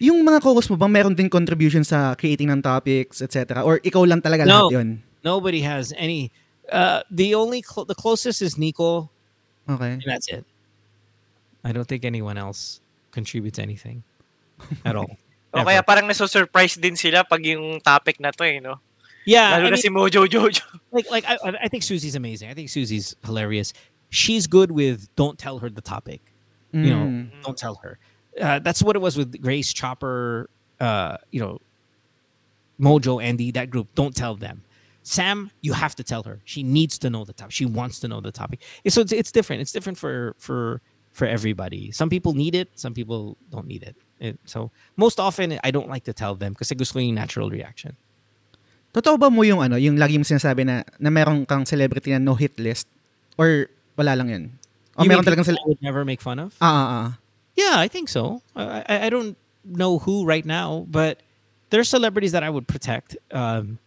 Yung mga co-host mo bang meron din contribution sa creating ng topics, etc. Or ikaw lang talaga No. lahat yun? Nobody has any. Uh, the only cl- the closest is Nico, Okay. and that's it. I don't think anyone else contributes anything at all. O kaya parang naso-surprise din sila pag yung topic na to eh, no? yeah, Lalo I na si Mojo Jojo. like like I, I think Susie's amazing. I think Susie's hilarious. She's good with don't tell her the topic. You know, Mm. don't tell her. Uh, that's what it was with Grace Chopper. Uh, you know, Mojo, Andy, that group. Don't tell them. Sam, you have to tell her. She needs to know the topic. She wants to know the topic. So it's, it's different. It's different for for for everybody. Some people need it. Some people don't need it. it so most often, I don't like to tell them because gusto ko yung natural reaction. Totoo ba mo yung ano, yung lagi mo sinasabi na, na meron kang celebrity na no hit list? Or wala lang yun? O You meron talagang people cele- I would never make fun of. Ah, ah, ah. Yeah, I think so. I, I, I don't know who right now, but there's celebrities that I would protect um,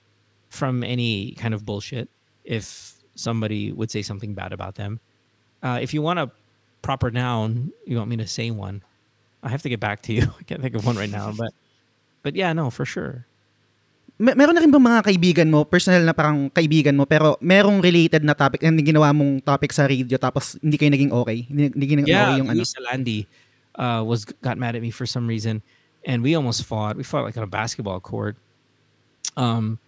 from any kind of bullshit if somebody would say something bad about them. Uh, if you want a proper noun, you want me to say one, I have to get back to you. I can't think of one right now, but but yeah, no, for sure. Mer- meron na rin ba mga kaibigan mo, personal na parang kaibigan mo, pero merong related na topic, hindi ginawa mong topic sa radio, tapos hindi kayo naging okay? Hindi, hindi naging yeah, okay yung ano? Luis Alandy uh, was got mad at me for some reason, and we almost fought. We fought like on a basketball court. Um,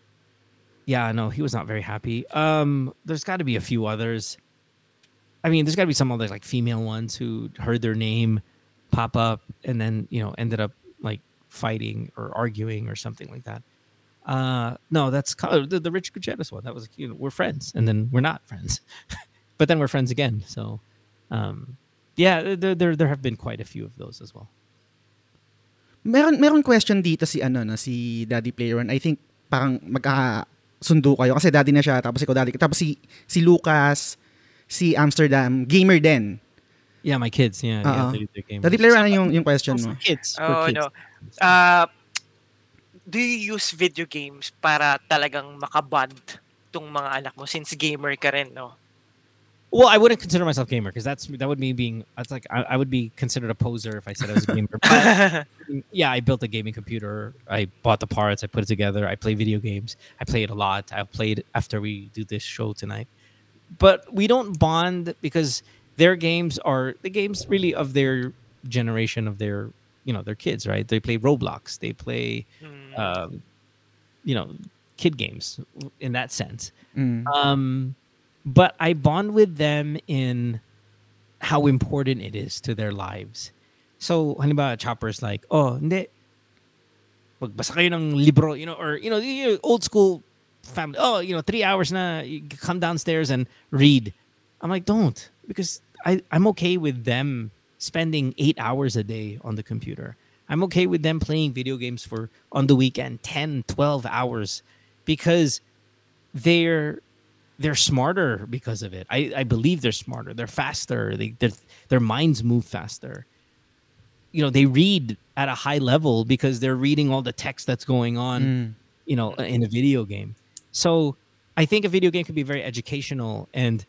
yeah, no, he was not very happy. Um, there's got to be a few others. I mean, there's got to be some other like female ones who heard their name pop up and then you know ended up like fighting or arguing or something like that. Uh, no, that's co- the, the Rich Gutierrez one. That was you know we're friends and then we're not friends, but then we're friends again. So, um, yeah, there, there there have been quite a few of those as well. Meron meron question dito si ano na si Daddy Player. I think parang magkasundo kayo kasi daddy na siya tapos ikaw daddy. Tapos si si Lucas, si Amsterdam, gamer din. Yeah, my kids. Yeah, yeah they, they're gamers. Daddy Player One yung yung question mo. kids. For Oh, kids. no. Uh, do you use video games para talagang makaband tong mga anak mo since gamer ka rin, no? Well, I wouldn't consider myself gamer because that's that would mean being that's like I, I would be considered a poser if I said I was a gamer. But yeah, I built a gaming computer. I bought the parts. I put it together. I play video games. I play it a lot. I've played after we do this show tonight. But we don't bond because their games are the games really of their generation of their you know their kids right. They play Roblox. They play Hmm. um, you know kid games in that sense. Mm. Um, but I bond with them in how important it is to their lives. So, halimbawa, Chopper's like, oh, hindi, magbasa kayo ng libro, you know, or, you know, old school family, oh, you know, three hours na, come downstairs and read. I'm like, don't, because I, I'm okay with them spending eight hours a day on the computer. I'm okay with them playing video games for on the weekend 10, 12 hours because they're they're smarter because of it. I, I believe they're smarter. They're faster. They their their minds move faster. You know, they read at a high level because they're reading all the text that's going on, Mm. you know, in a video game. So I think a video game can be very educational and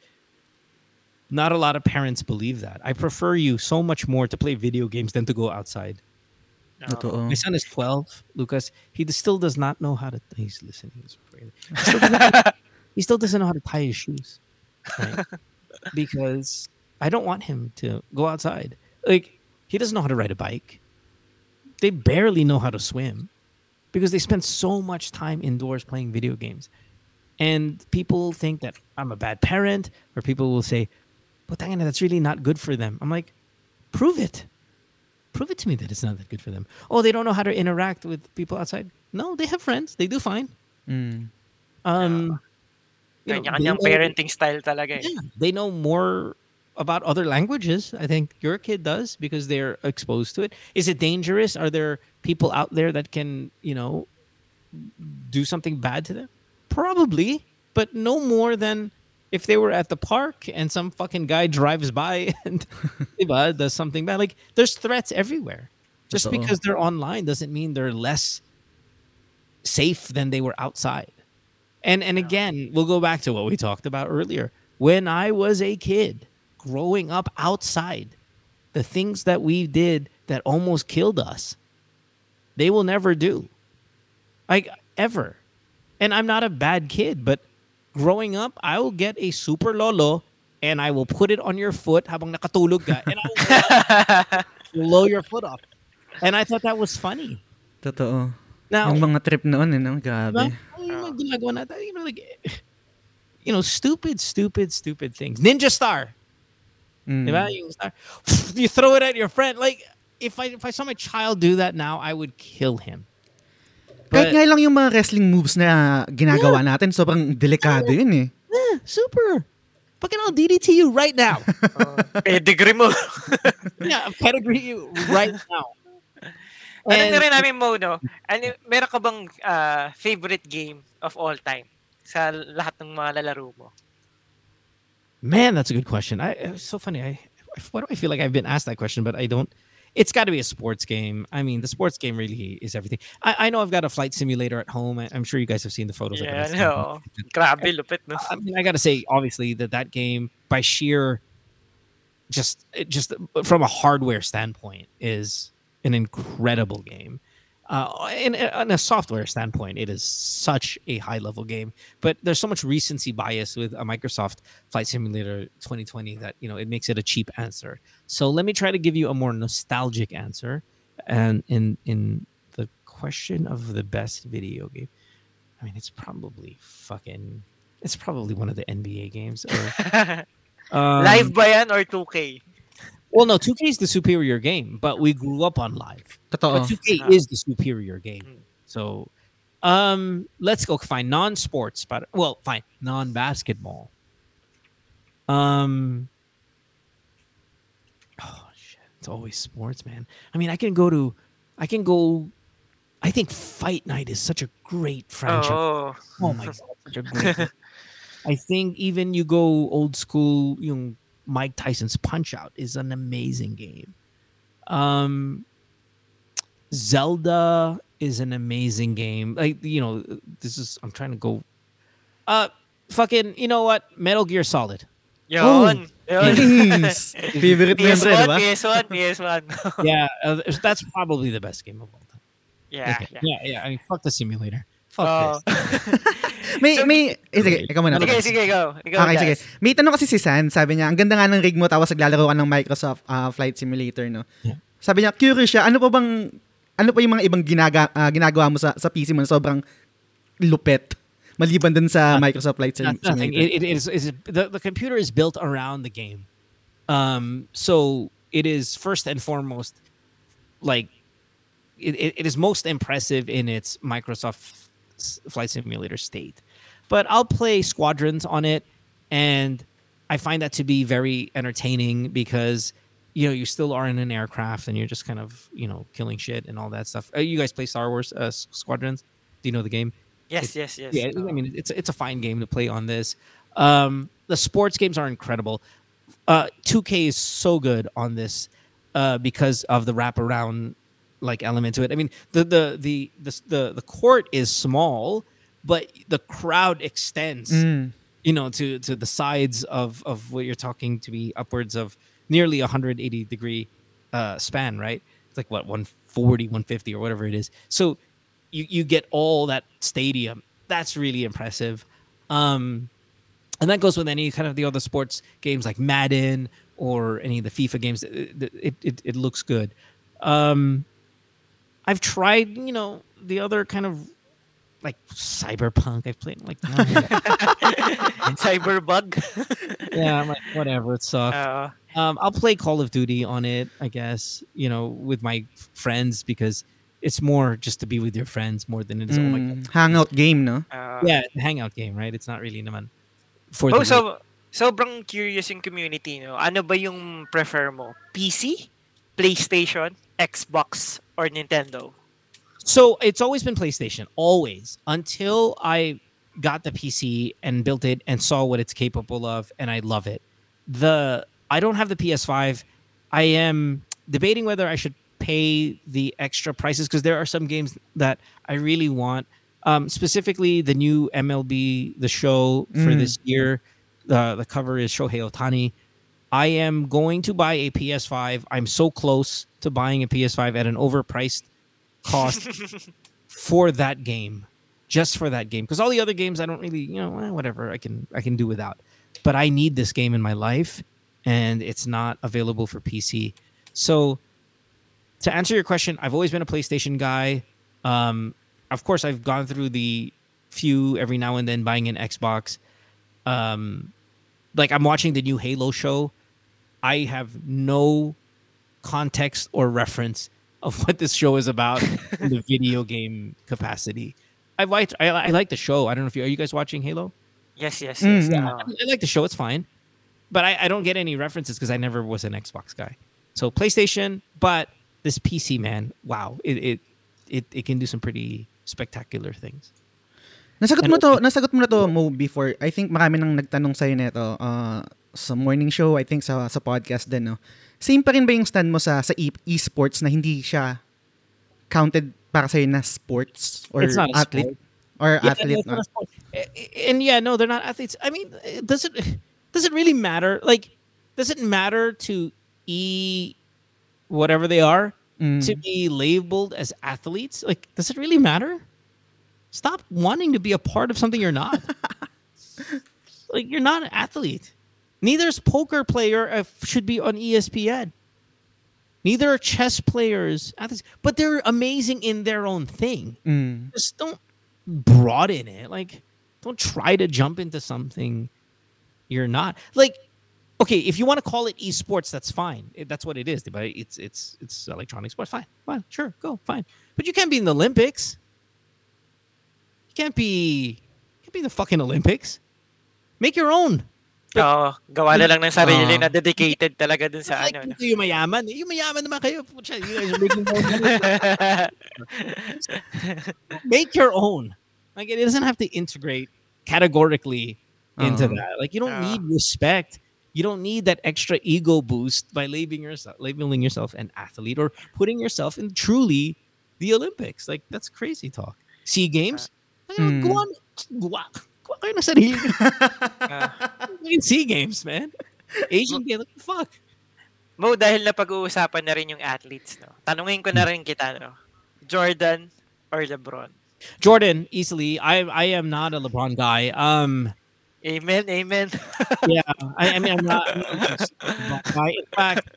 not a lot of parents believe that. I prefer you so much more to play video games than to go outside. Totoo. My son is 12, Lucas. He still does not know how to. He's listening. He's. He still doesn't, he still doesn't know how to tie his shoes. right? because I don't want him to go outside. Like, he doesn't know how to ride a bike. They barely know how to swim because they spend so much time indoors playing video games. And people think that I'm a bad parent, or people will say, but that's really not good for them. I'm like, prove it prove it to me that it's not that good for them. Oh, they don't know how to interact with people outside. No, they have friends. They do fine. Mm. Um, you know, Kanya-kanyang know- parenting style talaga eh. yeah, they know more about other languages. I think your kid does because they're exposed to it. Is it dangerous? Are there people out there that can, you know, do something bad to them? Probably, but no more than if they were at the park and some fucking guy drives by and does something bad. Like there's threats everywhere. Just because they're online doesn't mean they're less safe than they were outside. And and again, we'll go back to what we talked about earlier. When I was a kid growing up outside, the things that we did that almost killed us, they will never do. Like ever. And I'm not a bad kid, but growing up, I will get a super lolo and I will put it on your foot habang nakatulog ka and I will blow your foot off. And I thought that was funny. Totoo. Now, Yung mga trip noon, eh, no? Grabe. Yung ginagawa natin, you know, like, you know, stupid, stupid, stupid things. Ninja Star. Mm. Diba? Yung star. You throw it at your friend. Like, if I if I saw my child do that now, I would kill him. Kahit nga lang yung mga wrestling moves na ginagawa natin, sobrang delikado yun eh. Yeah, super. Fucking I'll DDT you right now. Pedigree mo. yeah, pedigree you right now. Ano And- na rin namin mo, no? Ano, meron ka bang ah, favorite game of all time sa lahat ng mga lalaro mo? Man, that's a good question. I it's so funny. I why do I feel like I've been asked that question, but I don't. It's got to be a sports game. I mean, the sports game really is everything. I, I know I've got a flight simulator at home. I, I'm sure you guys have seen the photos. Yeah, no. Grabe, lupit, no? I mean, I got to say, obviously, that that game, by sheer, just just from a hardware standpoint, is an incredible game. Uh, in, in a software standpoint, it is such a high level game. But there's so much recency bias with a Microsoft Flight Simulator 2020 that you know it makes it a cheap answer. So let me try to give you a more nostalgic answer. And in in the question of the best video game, I mean, it's probably fucking. It's probably one of the NBA games. Or, um, Live ba yan or 2K? Well, no, 2K is the superior game, but we grew up on live. Totoo. But 2K Ah. is the superior game. Mm. So, um, let's go find non-sports, but well, fine non-basketball. Um, oh shit, it's always sports, man. I mean, I can go to, I can go. I think Fight Night is such a great franchise. Oo. Oh my god, such a great. I think even you go old school, yung Mike Tyson's Punch Out is an amazing game. Um, Zelda is an amazing game. Like you know, this is I'm trying to go. Uh, fucking, you know what? Metal Gear Solid. Yun. Yun. Favorite mo yan, pre, di PS1, ba? PS1, PS1. Yeah, uh, that's probably the best game of all time. yeah, Okay. yeah. yeah, yeah. I mean, fuck the simulator. Fuck Oh. this. May, So- may, eh, sige, ikaw muna. sige, sige, go. Ikaw, Okay, Jazz. sige. May tanong kasi si San, sabi niya, ang ganda nga ng rig mo tapos naglalaro ka ng Microsoft ah, Flight Simulator, no? Yeah. Sabi niya, curious siya, ano pa bang, ano pa yung mga ibang ginaga, ah, ginagawa mo sa, sa PC mo na sobrang lupet? Maliban dun sa Ah, Microsoft Flight Sim- Not- nothing. Simulator. It, it is, is the, the computer is built around the game. Um, so it is first and foremost like it, it, it is most impressive in its Microsoft Flight Simulator state. But I'll play Squadrons on it, and I find that to be very entertaining because you know you still are in an aircraft and you're just kind of you know killing shit and all that stuff. Uh, you guys play Star Wars uh, Squadrons? Do you know the game? yes, yes, yes. Yeah, I mean it's it's a fine game to play on this. Um, the sports games are incredible. Uh, 2K is so good on this uh, because of the wraparound like element to it. I mean, the the the the the, the court is small, but the crowd extends. Mm. You know, to to the sides of of what you're talking to be upwards of nearly 180 degree uh, span, right? It's like what 140, 150 or whatever it is. So you you get all that stadium. That's really impressive. Um, and that goes with any kind of the other sports games like Madden or any of the FIFA games. It it, it, it looks good. Um, I've tried, you know, the other kind of like Cyberpunk. I've played like Cyberbug. yeah, I'm like whatever. It sucks. Uh, Um, I'll play Call of Duty on it, I guess. You know, with my friends because it's more just to be with your friends more than it is. Oh my god. Mm. Hangout game, no? uh, Yeah, hangout game, right? It's not really naman for Oh, the so sobrang curious yung community, no? Ano ba yung prefer mo? PC, PlayStation, Xbox, or Nintendo? So it's always been PlayStation, always until I got the PC and built it and saw what it's capable of, and I love it. The I don't have the PS5. I am debating whether I should pay the extra prices because there are some games that I really want. Um, specifically, the new MLB the show for Mm. this year. The the cover is Shohei Ohtani. I am going to buy a PS5. I'm so close to buying a PS5 at an overpriced cost for that game, just for that game. Because all the other games, I don't really, you know, eh, whatever. I can I can do without. But I need this game in my life, and it's not available for PC. So, to answer your question, I've always been a PlayStation guy. Um, of course, I've gone through the few every now and then buying an Xbox. Um, like I'm watching the new Halo show. I have no context or reference of what this show is about in the video game capacity. I liked I, I like the show. I don't know if you are you guys watching Halo? Yes, yes, Mm, yes. yeah. Uh, I like the show. It's fine, but I, I don't get any references because I never was an Xbox guy. So PlayStation, but this PC man, wow, it it it, it can do some pretty spectacular things. Nasagot mo to, nasagot mo na to Mo before. I think marami nang nagtanong sa'yo nito uh, sa morning show, I think sa sa podcast din, no. Same pa rin ba yung stand mo sa sa e- esports na hindi siya counted para sa'yo na sports or It's not athlete or Yeah, athlete? no, no? it's not a sport. Eh, eh, and yeah, no, they're not athletes. I mean, eh, does it does it really matter? Like, does it matter to e whatever they are Mm. to be labeled as athletes? Like, does it really matter? Stop wanting to be a part of something you're not. like, you're not an athlete. Neither is poker player uh, should be on ESPN. Neither are chess players but they're amazing in their own thing Mm. just don't broaden it. Like, don't try to jump into something you're not. Like, okay, if you want to call it esports, that's fine. That's what it is. But it's it's it's electronic sports. Fine, fine, sure, go, fine. But you can't be in the Olympics. You can't be. You can't be in the fucking Olympics. Make your own. Oo, gawa na lang ng sarili Oo. na dedicated talaga dun sa like ano. no? yung mayaman. Yung mayaman naman kayo. Putya, You guys are making more money. make your own. Like it doesn't have to integrate categorically into Uh-huh. that. Like you don't Yeah. need respect. You don't need that extra ego boost by labeling yourself labeling yourself an athlete or putting yourself in truly the Olympics. Like that's crazy talk. Sea Games? Like, Mm. Go on. Gawa gawa kayo ng sarili. Ah. Fucking Sea Games, man. Asian Games. Like, fuck. Mo, dahil na pag-uusapan na rin yung athletes, no? Tanungin ko na rin kita, no? Jordan or LeBron? Jordan, easily. I I am not a LeBron guy. Um Amen, amen. yeah, I, I mean, I'm not. I'm not guy. In fact,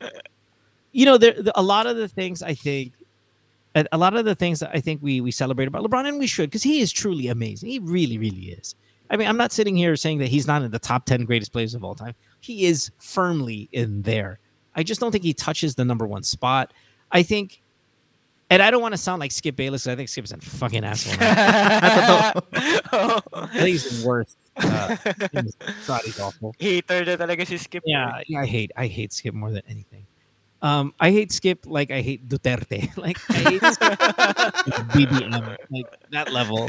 you know, there, the, a lot of the things I think, a a lot of the things that I think we we celebrate about LeBron, and we should, because he is truly amazing. He really, really is. I mean, I'm not sitting here saying that he's not in the top 10 greatest players of all time. He is firmly in there. I just don't think he touches the number one spot. I think, and I don't want to sound like Skip Bayless. I think Skip's a fucking asshole. man. I think he's the worst. Uh, God, he's awful. Hater na talaga si Skip. Yeah, yeah, I hate I hate Skip more than anything. Um, I hate Skip like I hate Duterte. Like I hate BBM, like that level.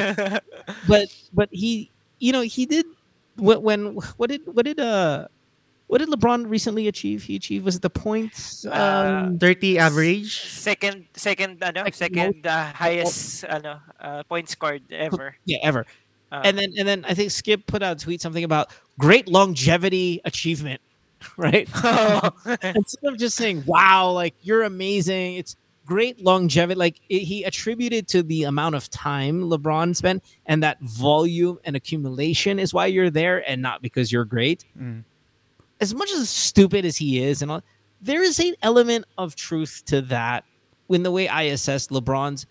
But but he, you know, he did when, when what did what did uh what did LeBron recently achieve? He achieved was it the points? Uh, Um, 30 average. second second ano Like second uh, highest ano uh, point scored ever. yeah, ever. Uh, and then and then I think Skip put out a tweet something about great longevity achievement, right? Instead of just saying "Wow, like you're amazing," it's great longevity. Like it, he attributed to the amount of time LeBron spent and that volume and accumulation is why you're there, and not because you're great. Mm. As much as stupid as he is, and all, there is an element of truth to that. In the way I assess LeBron's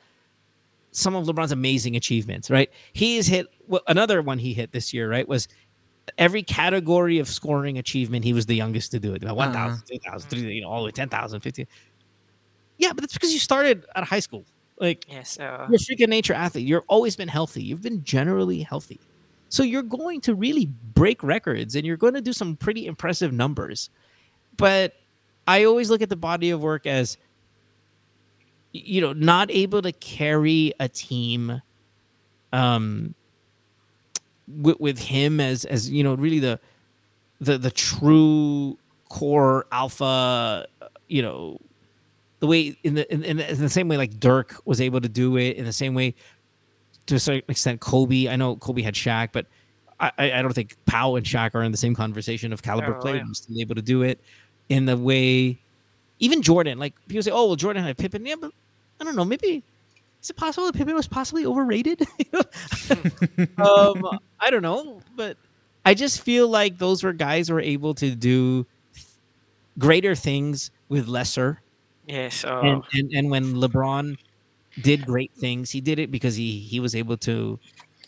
some of LeBron's amazing achievements, right? He has hit well, another one he hit this year, right? Was every category of scoring achievement, he was the youngest to do it. About 1,000, 2,000, 3,000, you know, all the way 10,000, 15. Yeah, but that's because you started at high school. Like, yes. Uh, you're a nature athlete. You've always been healthy. You've been generally healthy. So you're going to really break records and you're going to do some pretty impressive numbers. But I always look at the body of work as you know, not able to carry a team um with, with him as as you know, really the the the true core alpha, you know, the way in the in, in, the- in the same way like Dirk was able to do it in the same way to a certain extent Kobe. I know Kobe had Shaq, but I, I don't think Pau and Shaq are in the same conversation of caliber Oh, player. yeah. Still able to do it in the way even Jordan, like people say, oh well Jordan had Pippen. Yeah, but I don't know, maybe is it possible that Pippen was possibly overrated? Um, I don't know, but I just feel like those were guys who were able to do greater things with lesser yes. Uh, and, and and when LeBron did great things, he did it because he he was able to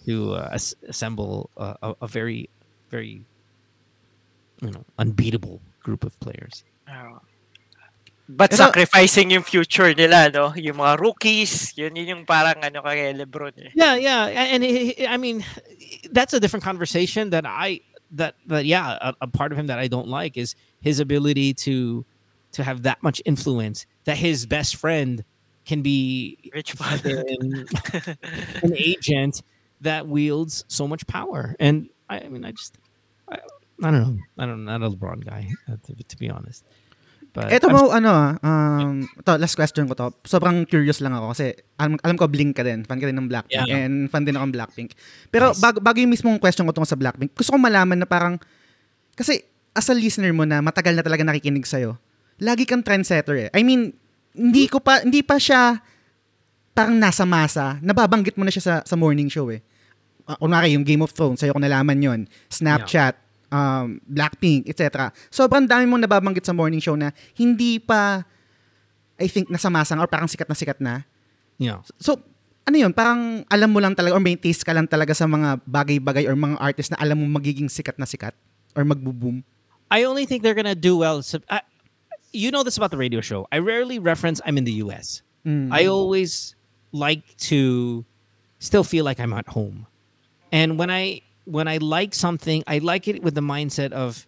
to uh, as- assemble a, a, a very very you know unbeatable group of players. oh. But Pero- sacrificing yung future nila, no? Yung mga rookies, yun, yun yung parang ano kay Lebron. Eh. Yeah, yeah, and he- he- I mean that's a different conversation that I that that yeah a, a part of him that I don't like is his ability to to have that much influence that his best friend can be Rich an, an agent that wields so much power. And I, I mean, I just, I, I don't know. I don't, not a LeBron guy, uh, to, to be honest. But Eto I'm- mo, ano ah, um, to, last question ko to. Sobrang curious lang ako kasi alam, alam ko Blink ka din. Fan ka din ng Blackpink. Yeah. And fan din ako ng Blackpink. Pero Nice. bago, bago yung mismong question ko tungkol sa Blackpink, gusto ko malaman na parang, kasi as a listener mo na matagal na talaga nakikinig sa'yo, lagi kang trendsetter eh. I mean, hindi ko pa, hindi pa siya parang nasa masa. Nababanggit mo na siya sa, sa morning show eh. Uh, kunwari, yung Game of Thrones, sa'yo ko nalaman yon Snapchat, um, Blackpink, etc. Sobrang dami mong nababanggit sa morning show na hindi pa, I think, nasa masang or parang sikat na sikat na. yeah. So, ano yun? Parang alam mo lang talaga or may taste ka lang talaga sa mga bagay-bagay or mga artist na alam mo magiging sikat na sikat or magbo-boom. I only think they're gonna do well. I, you know this about the radio show. I rarely reference I'm in the U.S. Mm. I always like to still feel like I'm at home. And when I when I like something, I like it with the mindset of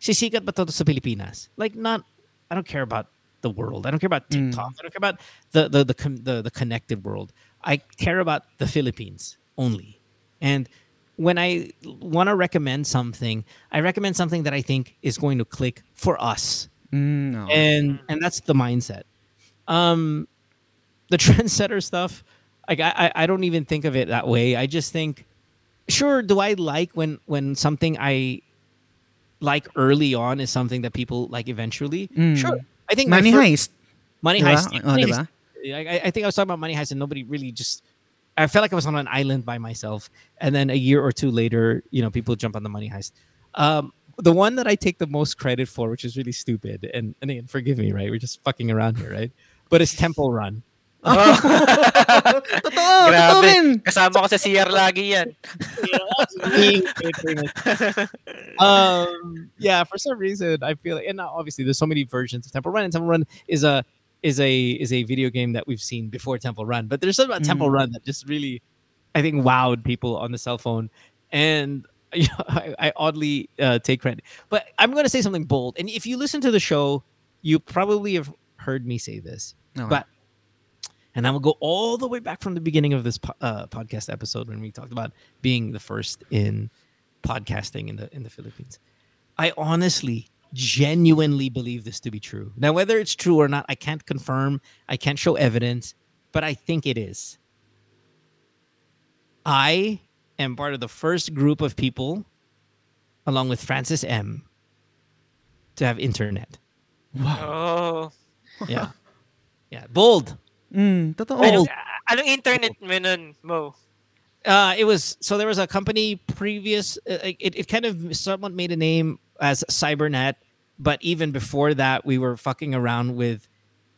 sisikat ba to sa Pilipinas? Like not I don't care about the world. I don't care about Mm. TikTok. I don't care about the the the, com- the the connected world. I care about the Philippines only. And when I want to recommend something, I recommend something that I think is going to click for us Mm, no. and and that's the mindset. Um, the trendsetter stuff, like I, I I don't even think of it that way. I just think, sure, do I like when when something I like early on is something that people like eventually? Mm. Sure, I think Money fir- Heist. Money Diba? Heist. Oh, Money? Heist. I, I think I was talking about Money Heist, and nobody really just. I felt like I was on an island by myself, and then a year or two later, you know, people jump on the Money Heist. Um, the one that I take the most credit for, which is really stupid, and, and again, forgive me, right? We're just fucking around here, right? But it's Temple Run. Oh. totoo, totoo Grabe. rin. Kasama ko sa CR lagi yan. um, yeah, for some reason, I feel like, and now obviously there's so many versions of Temple Run, and Temple Run is a is a is a video game that we've seen before Temple Run, but there's something about Temple Mm. Run that just really, I think, wowed people on the cell phone, and you know, I, I oddly uh, take credit. But I'm going to say something bold, and if you listen to the show, you probably have heard me say this. Okay. But and I will go all the way back from the beginning of this po- uh, podcast episode when we talked about being the first in podcasting in the in the Philippines. I honestly, genuinely believe this to be true. Now, whether it's true or not, I can't confirm. I can't show evidence, but I think it is. I am part of the first group of people, along with Francis M, to have internet. Oh. Yeah, yeah, bold. Mm, totoo. Anong, anong internet mo nun, Mo? Uh, it was so there was a company previous. Uh, it it kind of somewhat made a name as Cybernet, but even before that, we were fucking around with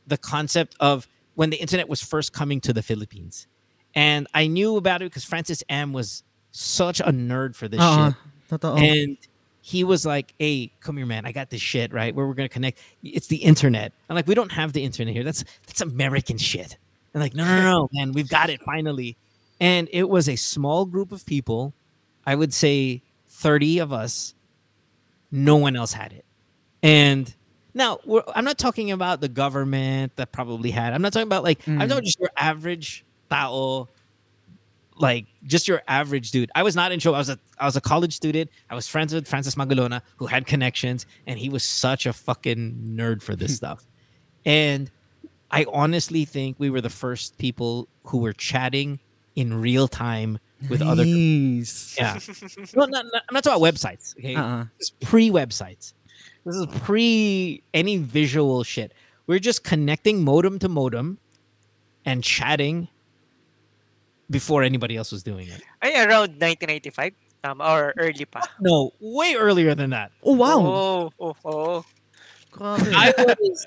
the concept of when the internet was first coming to the Philippines, and I knew about it because Francis M was such a nerd for this Oo, shit, totoo. and he was like, "Hey, come here, man! I got this shit right where we're gonna connect. It's the internet." I'm like, "We don't have the internet here. That's that's American shit." And like, "No, no, no, man! We've got it finally." And it was a small group of people. I would say thirty of us. No one else had it, and now we're, I'm not talking about the government that probably had. I'm not talking about like I'm Mm. talking just your average tao like just your average dude. I was not in show. I was a I was a college student. I was friends with Francis Magalona, who had connections, and he was such a fucking nerd for this stuff. And I honestly think we were the first people who were chatting in real time with other. nice. Yeah, no, not, not, I'm not talking about websites. Okay, Uh-uh. this is pre websites. This is pre any visual shit. We're just connecting modem to modem and chatting before anybody else was doing it. Ay, around 1995? Um, or early pa? No, way earlier than that. Oh, wow. Oh, oh, oh. I was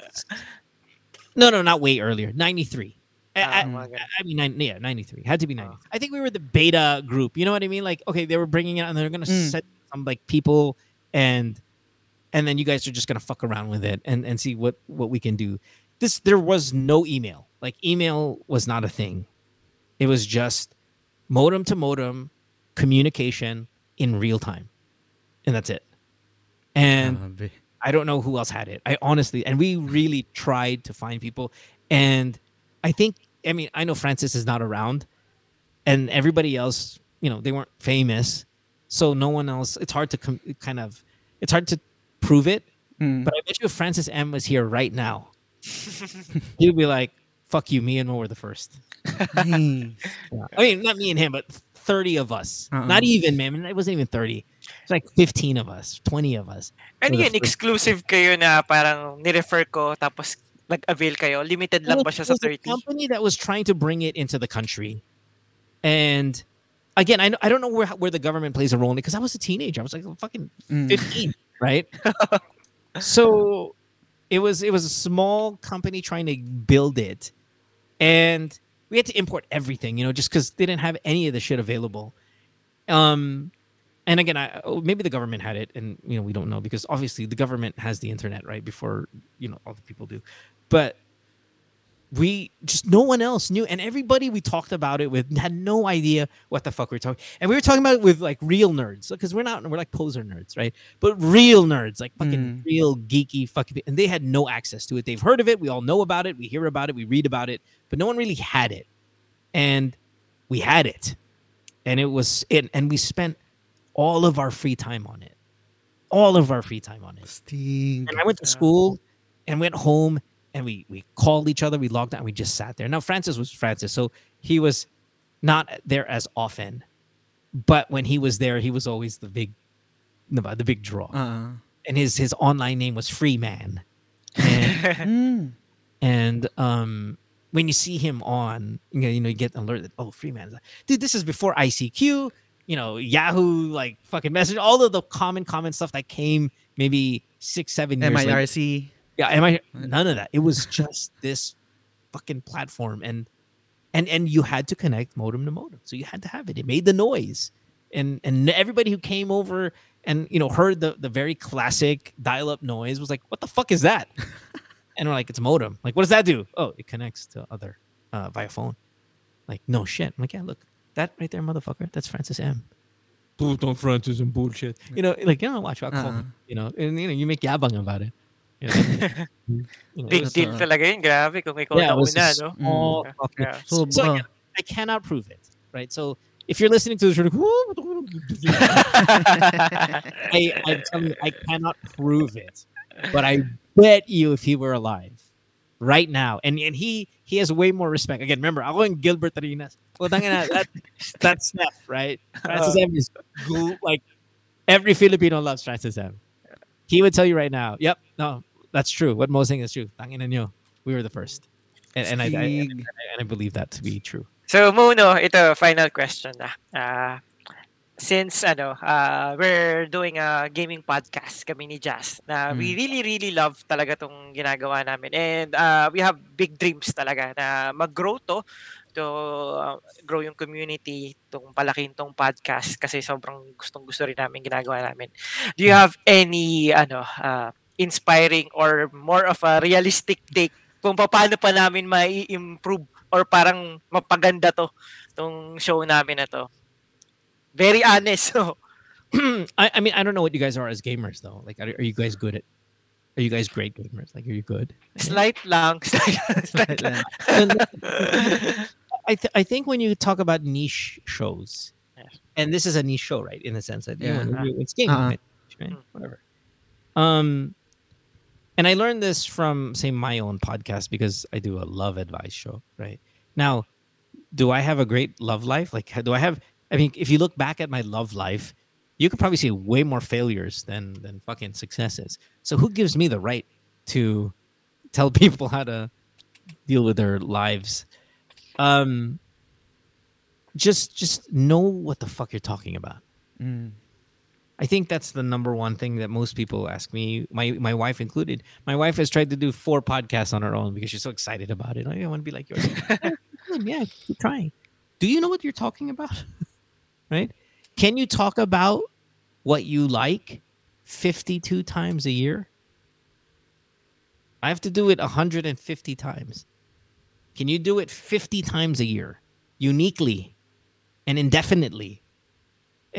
no, no, not way earlier. Ninety three. I, Ah, I, mga ganun. I mean, nine, yeah, ninety three. Had to be ninety. I think we were the beta group. You know what I mean? Like, okay, they were bringing it, out and they're gonna Mm. set some like people, and and then you guys are just gonna fuck around with it and and see what what we can do. This there was no email. Like email was not a thing. It was just modem to modem communication in real time, and that's it. And Grabe. I don't know who else had it. I honestly, and we really tried to find people. And I think, I mean, I know Francis is not around, and everybody else, you know, they weren't famous. So no one else, it's hard to com- kind of, it's hard to prove it. Mm. But I bet you if Francis M was here right now, he'd be like, fuck you, me and Mo were the first. Nice. I mean, not me and him, but 30 of us. Uh-uh. Not even, man. It wasn't even 30. It's like 15 of us, 20 of us. Ano For the yun, exclusive kayo na parang nirefer ko tapos nag-avail kayo? Limited lang Well, ba siya sa 30? company that was trying to bring it into the country, and again, I I don't know where where the government plays a role in it because I was a teenager. I was like fucking Mm. fifteen, right? so it was it was a small company trying to build it, and we had to import everything, you know, just because they didn't have any of the shit available. Um, and again, I oh, maybe the government had it, and you know we don't know because obviously the government has the internet right before you know all the people do, but we just no one else knew, and everybody we talked about it with had no idea what the fuck we are talking, and we were talking about it with like real nerds because we're not we're like poser nerds, right? But real nerds, like fucking Mm. real geeky fucking, and they had no access to it. They've heard of it, we all know about it, we hear about it, we read about it, but no one really had it, and we had it, and it was it, and we spent all of our free time on it, all of our free time on it. Sting. And I went to school and went home and we we called each other, we logged out, and we just sat there. Now Francis was Francis, so he was not there as often. But when he was there, he was always the big the, big draw. Uh, And his his online name was Freeman. And mm. and um when you see him on, you know, you know, you get alerted, oh, Freeman. Dude, this is before ICQ, you know, Yahoo, like fucking message, all of the common, common stuff that came maybe six, seven years later. MIRC. Yeah, am I none of that? It was just this fucking platform and and and you had to connect modem to modem. So you had to have it. It made the noise. And and everybody who came over and you know heard the the very classic dial-up noise was like, "What the fuck is that?" and we're like, "It's modem." Like, what does that do? Oh, it connects to other uh, via phone. Like, no shit. I'm like, yeah, look, that right there, motherfucker. That's Francis M. Don't Francis and bullshit. You know, like you know, watch out, Uh-uh. you know, and you know, you make yabang about it. You you know, Big it's- deal Totoo. talaga yun. Grabe kung ikaw yeah, it na was una, just no? all Mm. fucking- Yeah. So, So, again, I cannot prove it, right? So if you're listening to this, you're like, I, I'm you, I cannot prove it, but I bet you if he were alive right now, and and he he has way more respect. Again, remember, ako and Gilbert Arenas. Well, tangina, that that's Steph, right? Francis M is gl- like every Filipino loves Francis M. He would tell you right now, "Yep, no, that's true. What Mo saying is true. Tangina nyo, we were the first, and, and I, I and I believe that to be true. So, Muno, ito, final question na. Ah, since, ano, ah, we're doing a gaming podcast, kami ni Jazz, na we Mm. really, really love talaga tong ginagawa namin. And ah, we have big dreams talaga na mag-grow to, to ah, grow yung community, tong palakin tong podcast kasi sobrang gustong gusto rin namin ginagawa namin. Do you have any, ano, ah, inspiring or more of a realistic take kung paano pa namin mai-improve or parang mapaganda to tong show namin na to. Very honest. So, I, I mean, I don't know what you guys are as gamers though. Like, are, are you guys good at? Are you guys great gamers? Like, are you good? slight lang. Slight, slight lang. I th- I think when you talk about niche shows, Yes. and this is a niche show, right? In the sense that you Yeah. know, it's gaming, Uh-uh. right? right? Whatever. Um, and I learned this from say my own podcast because I do a love advice show, right? Now, do I have a great love life? Like, do I have? I mean, if you look back at my love life, you could probably see way more failures than than fucking successes. So who gives me the right to tell people how to deal with their lives? Um, just just know what the fuck you're talking about. Mm. I think that's the number one thing that most people ask me, my my wife included. My wife has tried to do four podcasts on her own because she's so excited about it. I want to be like yours. Yeah, keep trying. Do you know what you're talking about? right? Can you talk about what you like 52 times a year? I have to do it 150 times. Can you do it 50 times a year, uniquely and indefinitely?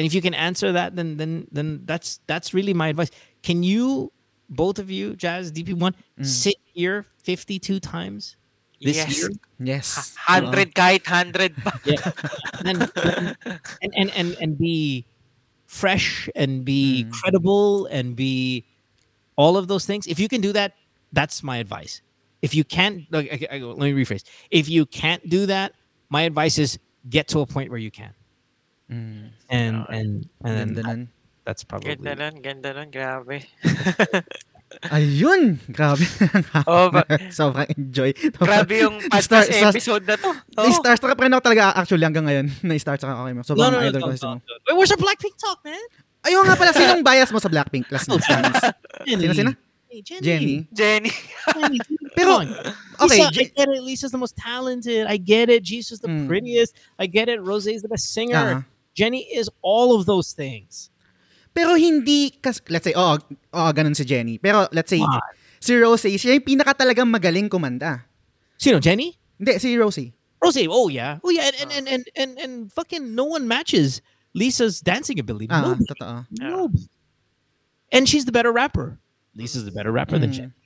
And if you can answer that, then then then that's that's really my advice. Can you, both of you, Jazz, DP1, Mm. sit here 52 times this Yes. year? Yes. 100 kahit 100 pa. and, and, and, and, and be fresh and be Mm. credible and be all of those things. If you can do that, that's my advice. If you can't, like, okay, I- let me rephrase. If you can't do that, my advice is get to a point where you can. Mm. And Okay. and and then Ganda nun. that's probably Ganda nun, ganda nun, grabe. Ayun! Grabe. Oh, ba- Sobrang enjoy. Grabe yung Star- podcast star- episode na to. Na-starstruck pa rin ako talaga actually hanggang ngayon. Na-starstruck ako kay mo. Sobrang no, no, no, idol ko no, si Mo. no, no. Wait, where's our Blackpink talk, man? Ayun nga pala, sinong bias mo sa Blackpink last Oh, night? Sino, sino? Hey, Jennie. Jennie. Jennie. Jennie, Pero, come on. okay, Lisa, I Je- get it. Lisa's the most talented. I get it. Jisoo's the Mm. prettiest. I get it. Rose is the best singer. Ah. Jennie is all of those things. Pero hindi, kas, let's say, oo, oo, ganun si Jennie. Pero let's say, Come si Rosie, siya yung pinaka talagang magaling kumanta. You Jennie? Hindi, si Rosie. Rose, oh yeah. Oh yeah, and and, and, and, and, and fucking no one matches Lisa's dancing ability. Ah, Nobody. totoo. Nobody. And she's the better rapper. Lisa's the better rapper than Mm. Jennie.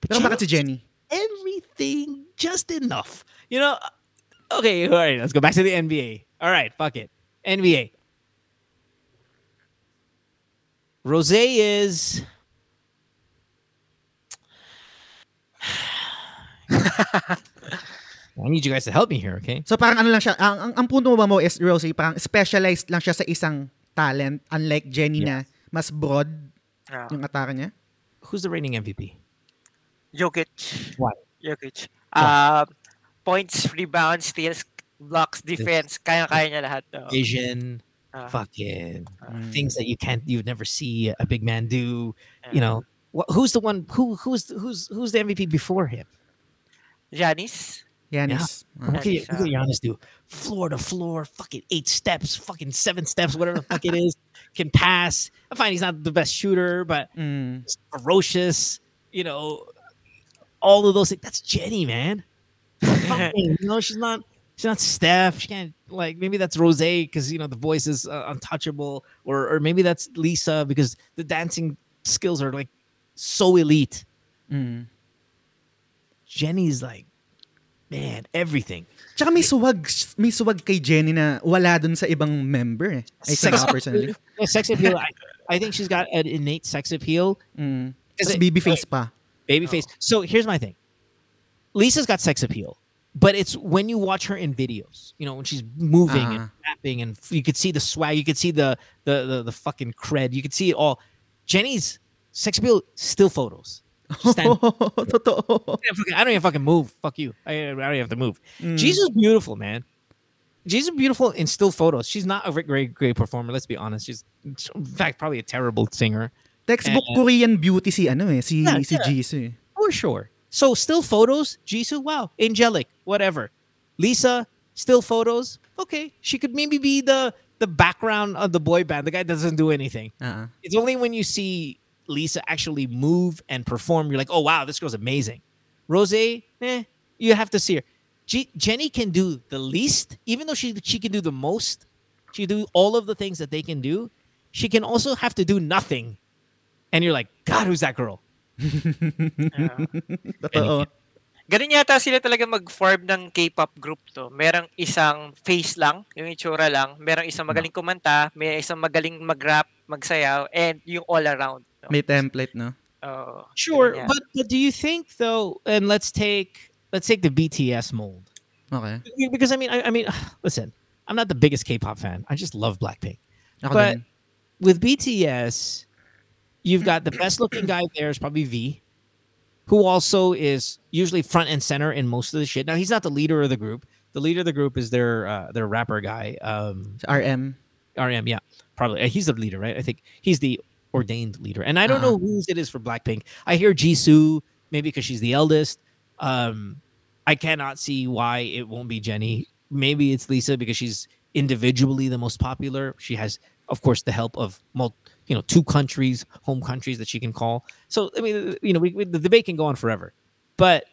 But Pero you bakit si Jennie? everything just enough. You know, okay, all right, let's go back to the NBA. All right, fuck it. NBA. Rose is I need you guys to help me here, okay? So parang ano lang siya, ang, ang, ang punto mo ba mo is Rosie, parang specialized lang siya sa isang talent, unlike Jennie na mas broad Ah, yung atake niya. Who's the reigning MVP? Jokic. What? Jokic. Uh, points, rebounds, steals, blocks, defense. Kaya-kaya niya lahat. Oh. Vision, Ah, fucking Mm. things that you can't, you'd never see a big man do. ah. You know, wh- who's the one? Who who's who's who's the MVP before him? Janice? Giannis. Ah. Look at, Giannis, look at Giannis do floor to floor, fucking eight steps, fucking seven steps, whatever the fuck it is. Can pass. I find he's not the best shooter, but Mm. he's ferocious. You know, all of those things. That's Jennie, man. Fucking, you know, she's not. She's not Steph. She can't like maybe that's Rose because you know the voice is uh, untouchable, or or maybe that's Lisa because the dancing skills are like so elite. Mm. Jennie's like, man, everything. Tsaka may suwag, may suwag kay Jennie na wala dun sa ibang member eh. I Sex- ako personally. Yeah, sex appeal. I, I think she's got an innate sex appeal. Mm. Tapos baby face pa. Baby face. So here's my thing. Lisa's got sex appeal, but it's when you watch her in videos. You know, when she's moving and Ah. rapping, and you could see the swag, you could see the the the, the fucking cred, you could see it all. Jennie's sex appeal still photos. Stand- Totoo. Yeah, fucking- I don't even fucking move. Fuck you. I, I don't even have to move. Mm. Jisoo is beautiful, man. Jisoo's beautiful in still photos. She's not a great, great performer. Let's be honest. She's, in fact, probably a terrible singer. Textbook Eh. Korean beauty si ano eh, si, Yeah, si yeah. Jisoo. For sure. So still photos, Jisoo, wow, angelic, whatever. Lisa, still photos, okay. She could maybe be the the background of the boy band. The guy doesn't do anything. Ah. It's only when you see Lisa actually move and perform, you're like, oh wow, this girl's amazing. Rose, eh, you have to see her. G- Jennie can do the least, even though she she can do the most. She do all of the things that they can do. She can also have to do nothing, and you're like, God, who's that girl? Ah. Totoo. Ganun yata sila talaga mag-form ng K-pop group to. Merong isang face lang, yung itsura lang. Merong isang magaling kumanta, may isang magaling mag-rap, magsayaw, and yung all around. No? May template, no? Oo. Sure, yan. but but do you think though? And let's take let's take the BTS mold Okay. because I mean I, I mean listen, I'm not the biggest K-pop fan. I just love Blackpink. Ako But- din. With BTS, you've got the best looking guy there is probably V, who also is usually front and center in most of the shit. Now he's not the leader of the group. The leader of the group is their uh, their rapper guy, um, RM. RM. Yeah, probably Uh, he's the leader, right? I think he's the ordained leader. And I don't know whose it is for Blackpink. I hear Jisoo, maybe because she's the eldest. Um, I cannot see why it won't be Jennie. Maybe it's Lisa because she's individually the most popular. She has, of course, the help of mul- you know two countries, home countries that she can call. So I mean, you know, we, we, the debate can go on forever. But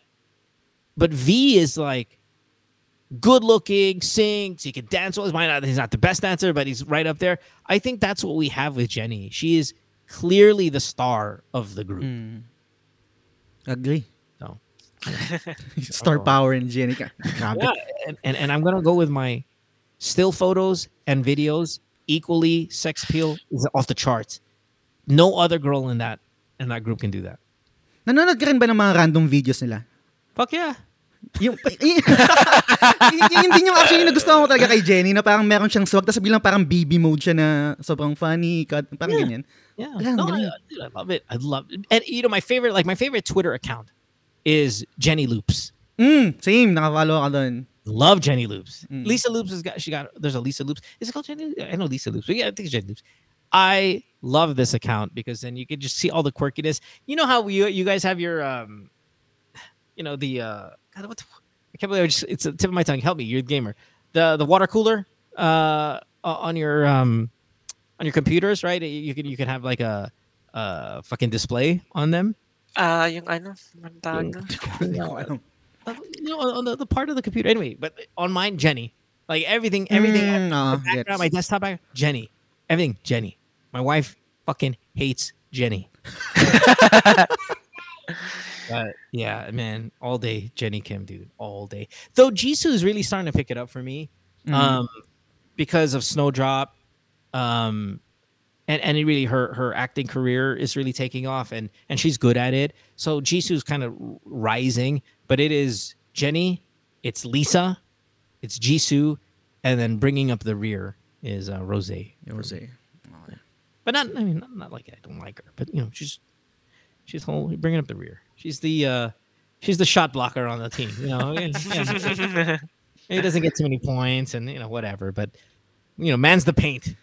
but V is like good looking, sings, he can dance well. He's not, he's not the best dancer, but he's right up there. I think that's what we have with Jennie. She is clearly the star of the group. Mm. Agree. So Star power in Jennie. yeah, and, and, and I'm gonna go with my still photos and videos equally sex appeal is off the charts. No other girl in that in that group can do that. Nanonood ka rin ba ng mga random videos nila? Fuck yeah. Yung, y- din yung actually yung nagustuhan ko talaga kay Jennie na parang meron siyang swag tapos bilang parang baby mode siya na sobrang funny, cut, parang Yeah. ganyan. Yeah, Yeah, no, I, I love it. I love it. And you know, my favorite, like my favorite Twitter account is Jennie Loops. Mm, same, nakafollow ka doon. Love Jennie Loops. Mm. Lisa Loops has got she got there's a Lisa Loops. Is it called Jennie? I know Lisa Loops, but yeah, I think it's Jennie Loops. I love this account because then you can just see all the quirkiness. You know how you you guys have your um, you know the uh, God, what the, I can't believe I just, it's a tip of my tongue. Help me, you're the gamer. The the water cooler uh on your um on your computers, right? You can you can have like a uh fucking display on them. Uh, yung ano, anong tawag doon? Hindi ko alam. Uh, you know, on the, the part of the computer. Anyway, but on mine, Jennie. Like everything, everything. Mm, my background, my desktop background, Jennie. Everything, Jennie. My wife fucking hates Jennie. but yeah, man, all day Jennie Kim, dude, all day. Though Jisoo is really starting to pick it up for me, Mm. um, because of Snowdrop, um, and and it really her her acting career is really taking off, and and she's good at it. So Jisoo's kind of rising, but it is Jennie, it's Lisa, it's Jisoo, and then bringing up the rear is uh, Rose. Rose. But not I mean not, not like I don't like her, but you know she's she's whole bringing up the rear. She's the uh, she's the shot blocker on the team. You know, and, yeah, he doesn't get too many points, and you know whatever. But you know, man's the paint.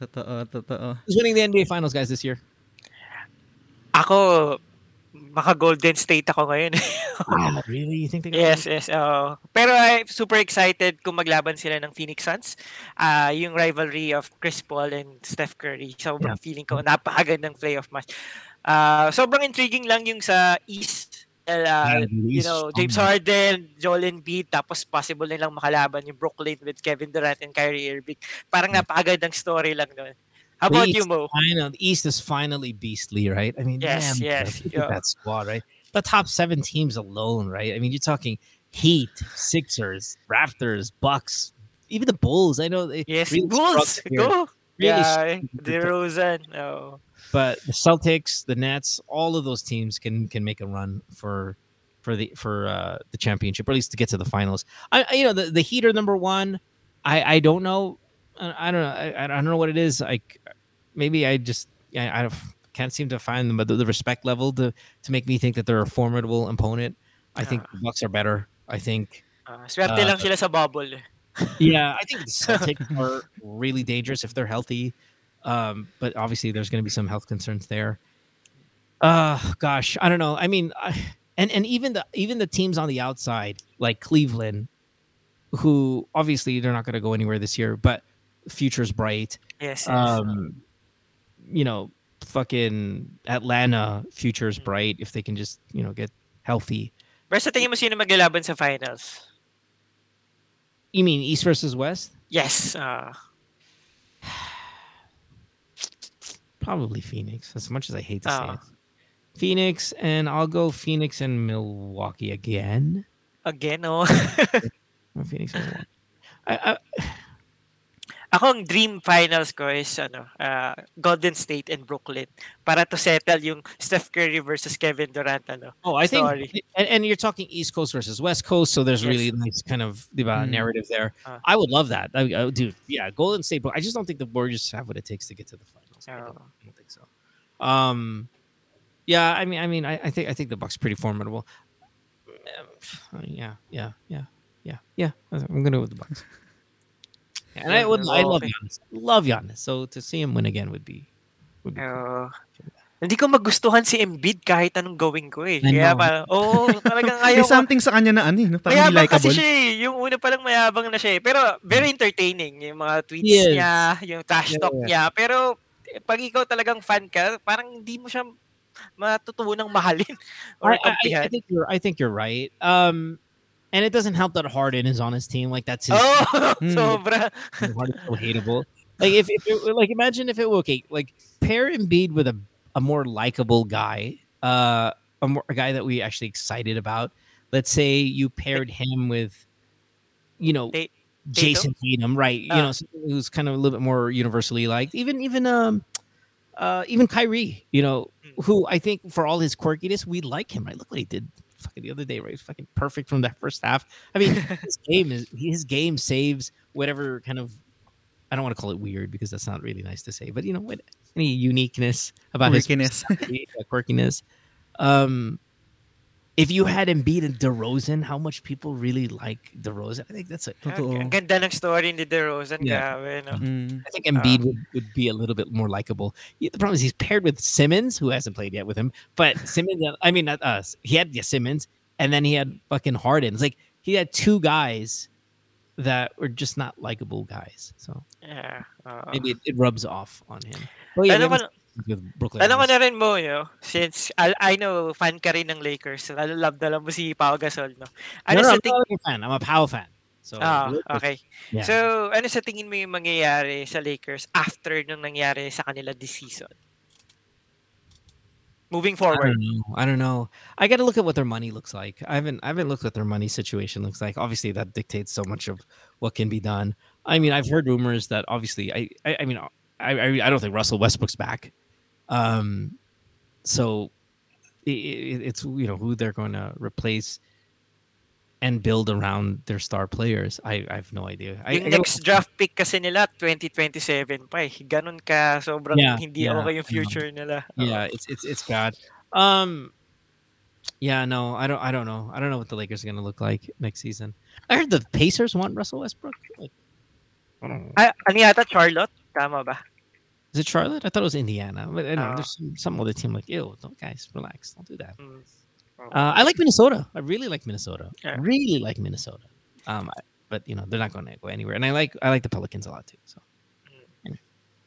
Totoo, totoo. Who's winning the NBA Finals, guys, this year? Ako, maka Golden State ako ngayon. Wow, really? You think they yes, yes. oo. pero I'm super excited kung maglaban sila ng Phoenix Suns. Ah, yung rivalry of Chris Paul and Steph Curry. Sobrang feeling ko napakagandang playoff match. Ah, sobrang intriguing lang yung sa East. Uh, Yeah, you know, oh James my- Harden, Joel Embiid, tapos possible nilang makalaban yung Brooklyn with Kevin Durant and Kyrie Irving. Parang napakagandang story lang doon. How about East you, Mo? Final, the East is finally beastly, right? I mean, Yes, damn, yes, Look yeah. at that squad, right? The top seven teams alone, right? I mean, you're talking Heat, Sixers, Raptors, Bucks, even the Bulls. I know they Yes, really Bulls, go! Really yeah, DeRozan. Oh. but the Celtics, the Nets, all of those teams can can make a run for for the for uh, the championship, or at least to get to the finals. I, I you know the the Heat are number one. I I don't know. I, I don't know. I, I don't know what it is. Like maybe I just I, I can't seem to find them, but the, the respect level to to make me think that they're a formidable opponent. I think the Bucks are better. I think Ah, swerte Uh, lang sila sa bubble. yeah, I think the Celtics are really dangerous if they're healthy. Um, but obviously, there's going to be some health concerns there. Uh gosh, I don't know. I mean, I, and and even the even the teams on the outside, like Cleveland, who obviously they're not going to go anywhere this year, but future's bright. Yes, yes. Um, you know, fucking Atlanta, future's bright if they can just you know get healthy. Pero sa tingin mo sino maglalaban sa finals? You mean East versus West? Yes. ah Probably Phoenix, as much as I hate to say Ah. it. Phoenix, and I'll go Phoenix and Milwaukee again. again, oh. Phoenix and Milwaukee. I, I, Ako ang dream finals ko is ano, ah, Golden State and Brooklyn para to settle yung Steph Curry versus Kevin Durant ano. oh, I Sorry. think, and, and you're talking East Coast versus West Coast, so there's Yes. really nice kind of diba, Mm. narrative there. Ah. I would love that, I, I, dude. Yeah, Golden State, but I just don't think the Warriors have what it takes to get to the finals. I don't, Oh. I don't think so. Um, yeah, I mean, I mean, I, I think I think the Bucks pretty formidable. Yeah, yeah, yeah, yeah, yeah. I'm gonna go with the Bucks. And I would, I love. Giannis. Love Giannis. So to see him win again would be, would be cool. Oo. hindi ko magustuhan si Embiid kahit anong gawin ko eh. Kaya parang, oo, talagang May ayaw ko. something sa kanya na ano eh, no? parang Mayabang kasi likable. siya eh. Yung una pa lang mayabang na siya eh. Pero very entertaining yung mga tweets Yes. niya, yung trash Yeah, talk yeah. niya. Pero pag ikaw talagang fan ka, parang hindi mo siya matutunan mahalin or I, I, I think you're, I think you're right. Um, and it doesn't help that Harden is on his team. Like that's his Oh, sobra. Harden's so hateable. Like if, if it, like imagine if it were okay, like pair Embiid with a, a more likable guy, uh, a more a guy that we actually excited about. Let's say you paired him with, you know, Ta- Jayson Tatum, right? You Ah. know, who's kind of a little bit more universally liked. Even even um, uh, even Kyrie, you know, Mm. who I think for all his quirkiness, we like him, right? Look what he did fucking the other day, right? He's fucking perfect from that first half. I mean, his game is his game saves whatever kind of I don't want to call it weird because that's not really nice to say, but you know, what any uniqueness about his Quirkiness. uh, quirkiness. Um, if you had Embiid and DeRozan, how much people really like DeRozan? I think that's a Totoo. Ang ganda ng story ni DeRozan. Yeah. Grabe, no? Mm. I think Embiid would, would be a little bit more likable. The problem is he's paired with Simmons, who hasn't played yet with him. But Simmons, uh, I mean, not us. He had yeah, Simmons, and then he had fucking Harden. It's like he had two guys that were just not likable guys. So Yeah. oo. maybe it, it rubs off on him. But yeah, Alam we ko, haven't seen with Brooklyn. alam ko na rin mo, yo, since I, I know fan ka rin ng Lakers, love na mo si Pau Gasol, no? Ano no, no, sa I'm a fan. I'm a Pau fan. So ah, Lakers- okay. yeah. So, ano sa tingin mo yung mangyayari sa Lakers after nung nangyari sa kanila this season? Moving I forward. don't know. I don't know. I got to look at what their money looks like. I haven't. I haven't looked at their money situation looks like. Obviously, that dictates so much of what can be done. I mean, I've heard rumors that obviously, I. I, I mean, I, I. I don't think Russell Westbrook's back. Um, so i i it's you know who they're going to replace and build around their star players. I. I have no idea. I, yung I next draft pick kasi nila, 2027 pa eh. Ganun ka, sobrang Yeah, hindi yeah, okay yung future nila. yeah it's it's it's bad um yeah no i don't i don't know i don't know what the lakers are going to look like next season i heard the pacers want russell westbrook like, I don't know. Ah, ano yata, Charlotte? Tama ba? Is it Charlotte? I thought it was Indiana. But I know Ah. there's some, some other team like, ew, don't guys relax, don't do that. Mm. Uh, I like Minnesota. I really like Minnesota. Yeah. Really like Minnesota. Um, I- but you know they're not going to go anywhere. And I like I like the Pelicans a lot too. So anyway,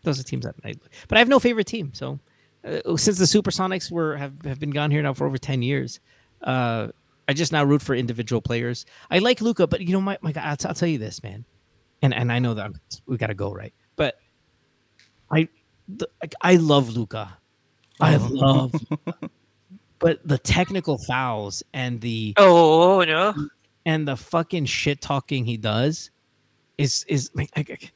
those are teams that I. But I have no favorite team. So uh, since the Supersonics were have have been gone here now for over ten years, uh, I just now root for individual players. I like Luka, but you know my my God, I'll, t- I'll tell you this, man, and and I know that I'm, we got to go right, but I the, like, I love Luka. I oh. love. Luka. But the technical fouls and the oh no? and the fucking shit talking he does is is like, like, like,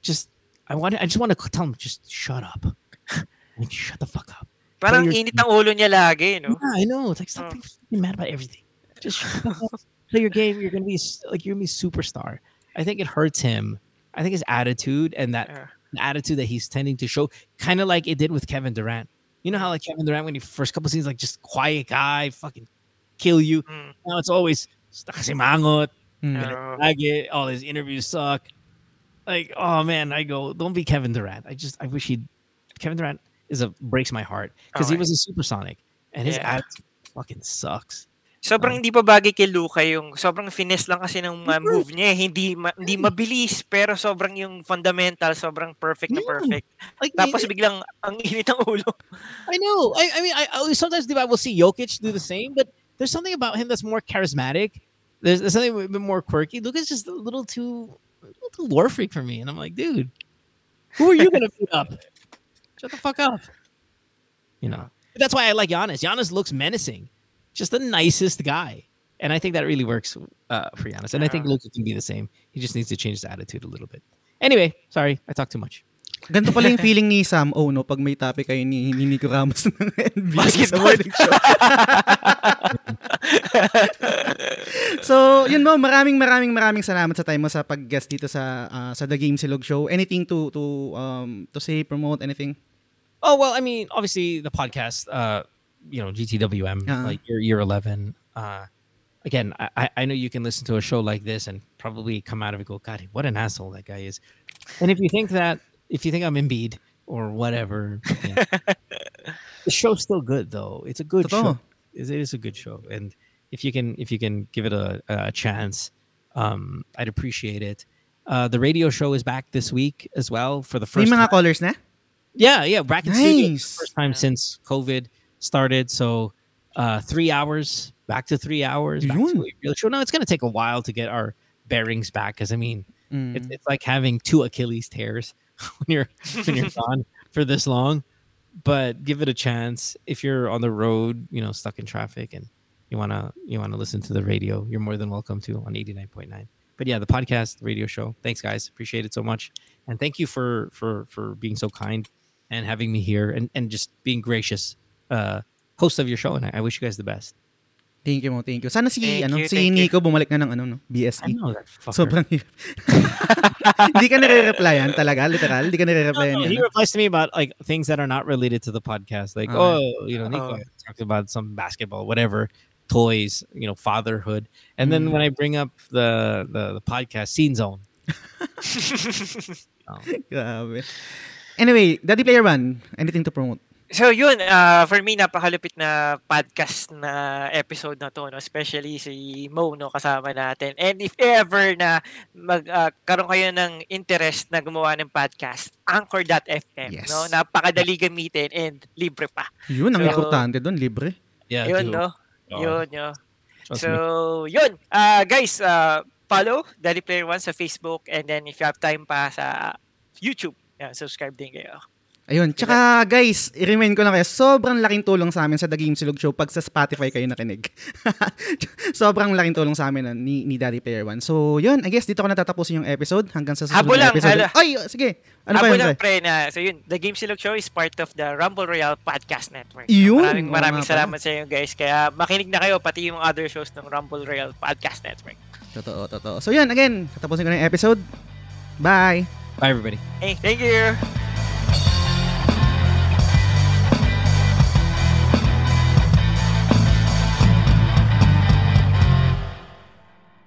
just I want I just want to tell him just shut up. Like shut the fuck up. Parang Players- init ang ulo niya lagi, no? Yeah, I know. It's like stop Oh. being mad about everything. Just shut up. play your game. You're gonna be like you're gonna be a superstar. I think it hurts him. I think his attitude and that Yeah. The attitude that he's tending to show, kind of like it did with Kevin Durant. You know how like Kevin Durant when he first couple scenes like just quiet guy, fucking kill you. Mm. Now it's always "Basta kasi mangot, Mm. Oo. Lagi, all his interviews suck. Like, oh man, I go, don't be Kevin Durant. I just, I wish he'd. Kevin Durant is a breaks my heart because he was a supersonic and his Yeah. attitude fucking sucks. Sobrang hindi pa bagay kay Luka yung sobrang finesse lang kasi ng mga move niya. eh. Hindi ma- hindi mabilis pero sobrang yung fundamental, sobrang perfect na Yeah. perfect. Like, Tapos biglang ang init ang ulo. I know. I, I mean, I, I sometimes I will see Jokic do the same, but there's something about him that's more charismatic. There's, there's something a bit more quirky. Luka's just a little too, a little too lore freak for me, and I'm like, dude, who are you gonna beat up? Shut the fuck up. You know. That's why I like Giannis. Giannis looks menacing, just the nicest guy, and I think that really works uh, for Giannis. And I think Yeah. Luka can be the same. He just needs to change his attitude a little bit. Anyway, sorry, I talked too much. Ganito pala yung feeling ni Sam O, no? Pag may topic kayo ni, ni Nico Ramos ng NBA sa morning show. so, yun mo, maraming maraming maraming salamat sa time mo sa pag-guest dito sa ah, sa The Gamesilog Show. Anything to to um to say, promote, anything? Oh well, I mean, obviously the podcast, uh, you know, GTWM, Uh-huh. like year year eleven. Uh, again, I I- know you can listen to a show like this and probably come out of it go, God, what an asshole that guy is. And if you think that, if you think I'm Embiid or whatever, yeah. the show's still good though. It's a good show. It it is a good show, and if you can if you can give it a, a chance, um, I'd appreciate it. Uh, the radio show is back this week as well for the May first mga time. callers na? Yeah, yeah, back in studio Nice. first time since COVID started. So uh three hours, back to three hours, back to a real show. Now it's gonna take a while to get our bearings back because I mean Mm. it's, it's like having two Achilles tears when you're when you're gone for this long. But give it a chance. If you're on the road, you know, stuck in traffic and you wanna you wanna listen to the radio, you're more than welcome to on 89.9. But yeah, the podcast, the radio show. Thanks guys. Appreciate it so much. And thank you for for for being so kind and having me here and, and just being gracious uh host of your show and I, I wish you guys the best. Thank you mo, thank you. Sana si Thank ano you, si thank you. Bumalik na ng ano no, I BSE. know that fucker. Sobrang hirap. Hindi ka nare-replyan talaga, literal. Hindi ka No, nare-replyan no, yan. he replies to me about like things that are not related to the podcast, like Ah. oh, you know, Nico Oh. talked about some basketball, whatever, toys, you know, fatherhood, and then Mm. when I bring up the the, the podcast scene zone, oh, Grabe. Anyway, Daddy Player One, anything to promote? So yun, uh, for me napakalupit na podcast na episode na to, no? especially si Mo no kasama natin. And if ever na mag uh, karoon kayo ng interest na gumawa ng podcast, anchor.fm, Yes. no? Napakadali gamitin and libre pa. Yun, ang So- importante doon, libre. yeah, yun, no? Oh, Yun, yun. trust So, me. yun. Uh, guys, uh, follow Daddy Player One sa Facebook and then if you have time pa sa YouTube, yan, subscribe din kayo. Ayun. Tsaka guys, i-remind ko lang kayo, sobrang laking tulong sa amin sa The Game Silog Show pag sa Spotify kayo nakinig. sobrang laking tulong sa amin ah, ni, ni Daddy Player One. So, yun. I guess dito ko natatapusin yung episode hanggang sa susunod na lang, episode. hala. Ay, sige. Ano pa Abo yun, lang, pre? pre, na, so yun, The Game Silog Show is part of the Rumble Royale Podcast Network. Yun, Maraming oo maraming pala. salamat sa inyo guys. Kaya makinig na kayo pati yung other shows ng Rumble Royale Podcast Network. Totoo, totoo. So, yun. Again, tatapusin ko na yung episode. Bye! Bye everybody. Hey, thank you!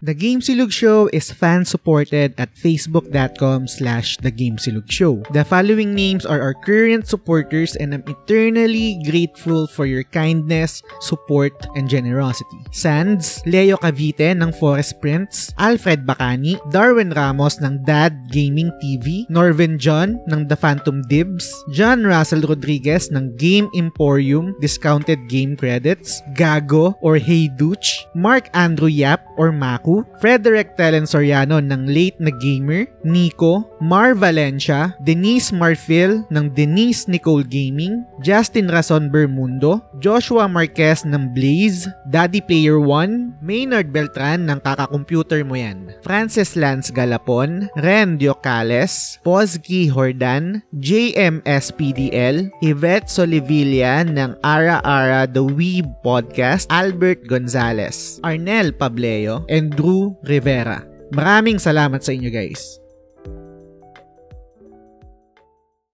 The Game Silog Show is fan-supported at facebook.com slash The Game Silog Show. The following names are our current supporters and I'm eternally grateful for your kindness, support, and generosity. Sands, Leo Cavite ng Forest Prince, Alfred Bacani, Darwin Ramos ng Dad Gaming TV, Norvin John ng The Phantom Dibs, John Russell Rodriguez ng Game Emporium Discounted Game Credits, Gago or Hey Dooch, Mark Andrew Yap or Maku, Frederick Telen Soriano ng Late na Gamer, Nico, Mar Valencia, Denise Marfil ng Denise Nicole Gaming, Justin Rason Bermundo, Joshua Marquez ng Blaze, Daddy Player 1, Maynard Beltran ng Kaka-Computer mo yan, Francis Lance Galapon, Ren Diocales, Pozgi Hordan, JMSPDL, Yvette Solivilla ng Ara Ara The Weeb Podcast, Albert Gonzalez, Arnel Pableo, and Drew Rivera. Maraming salamat sa inyo guys.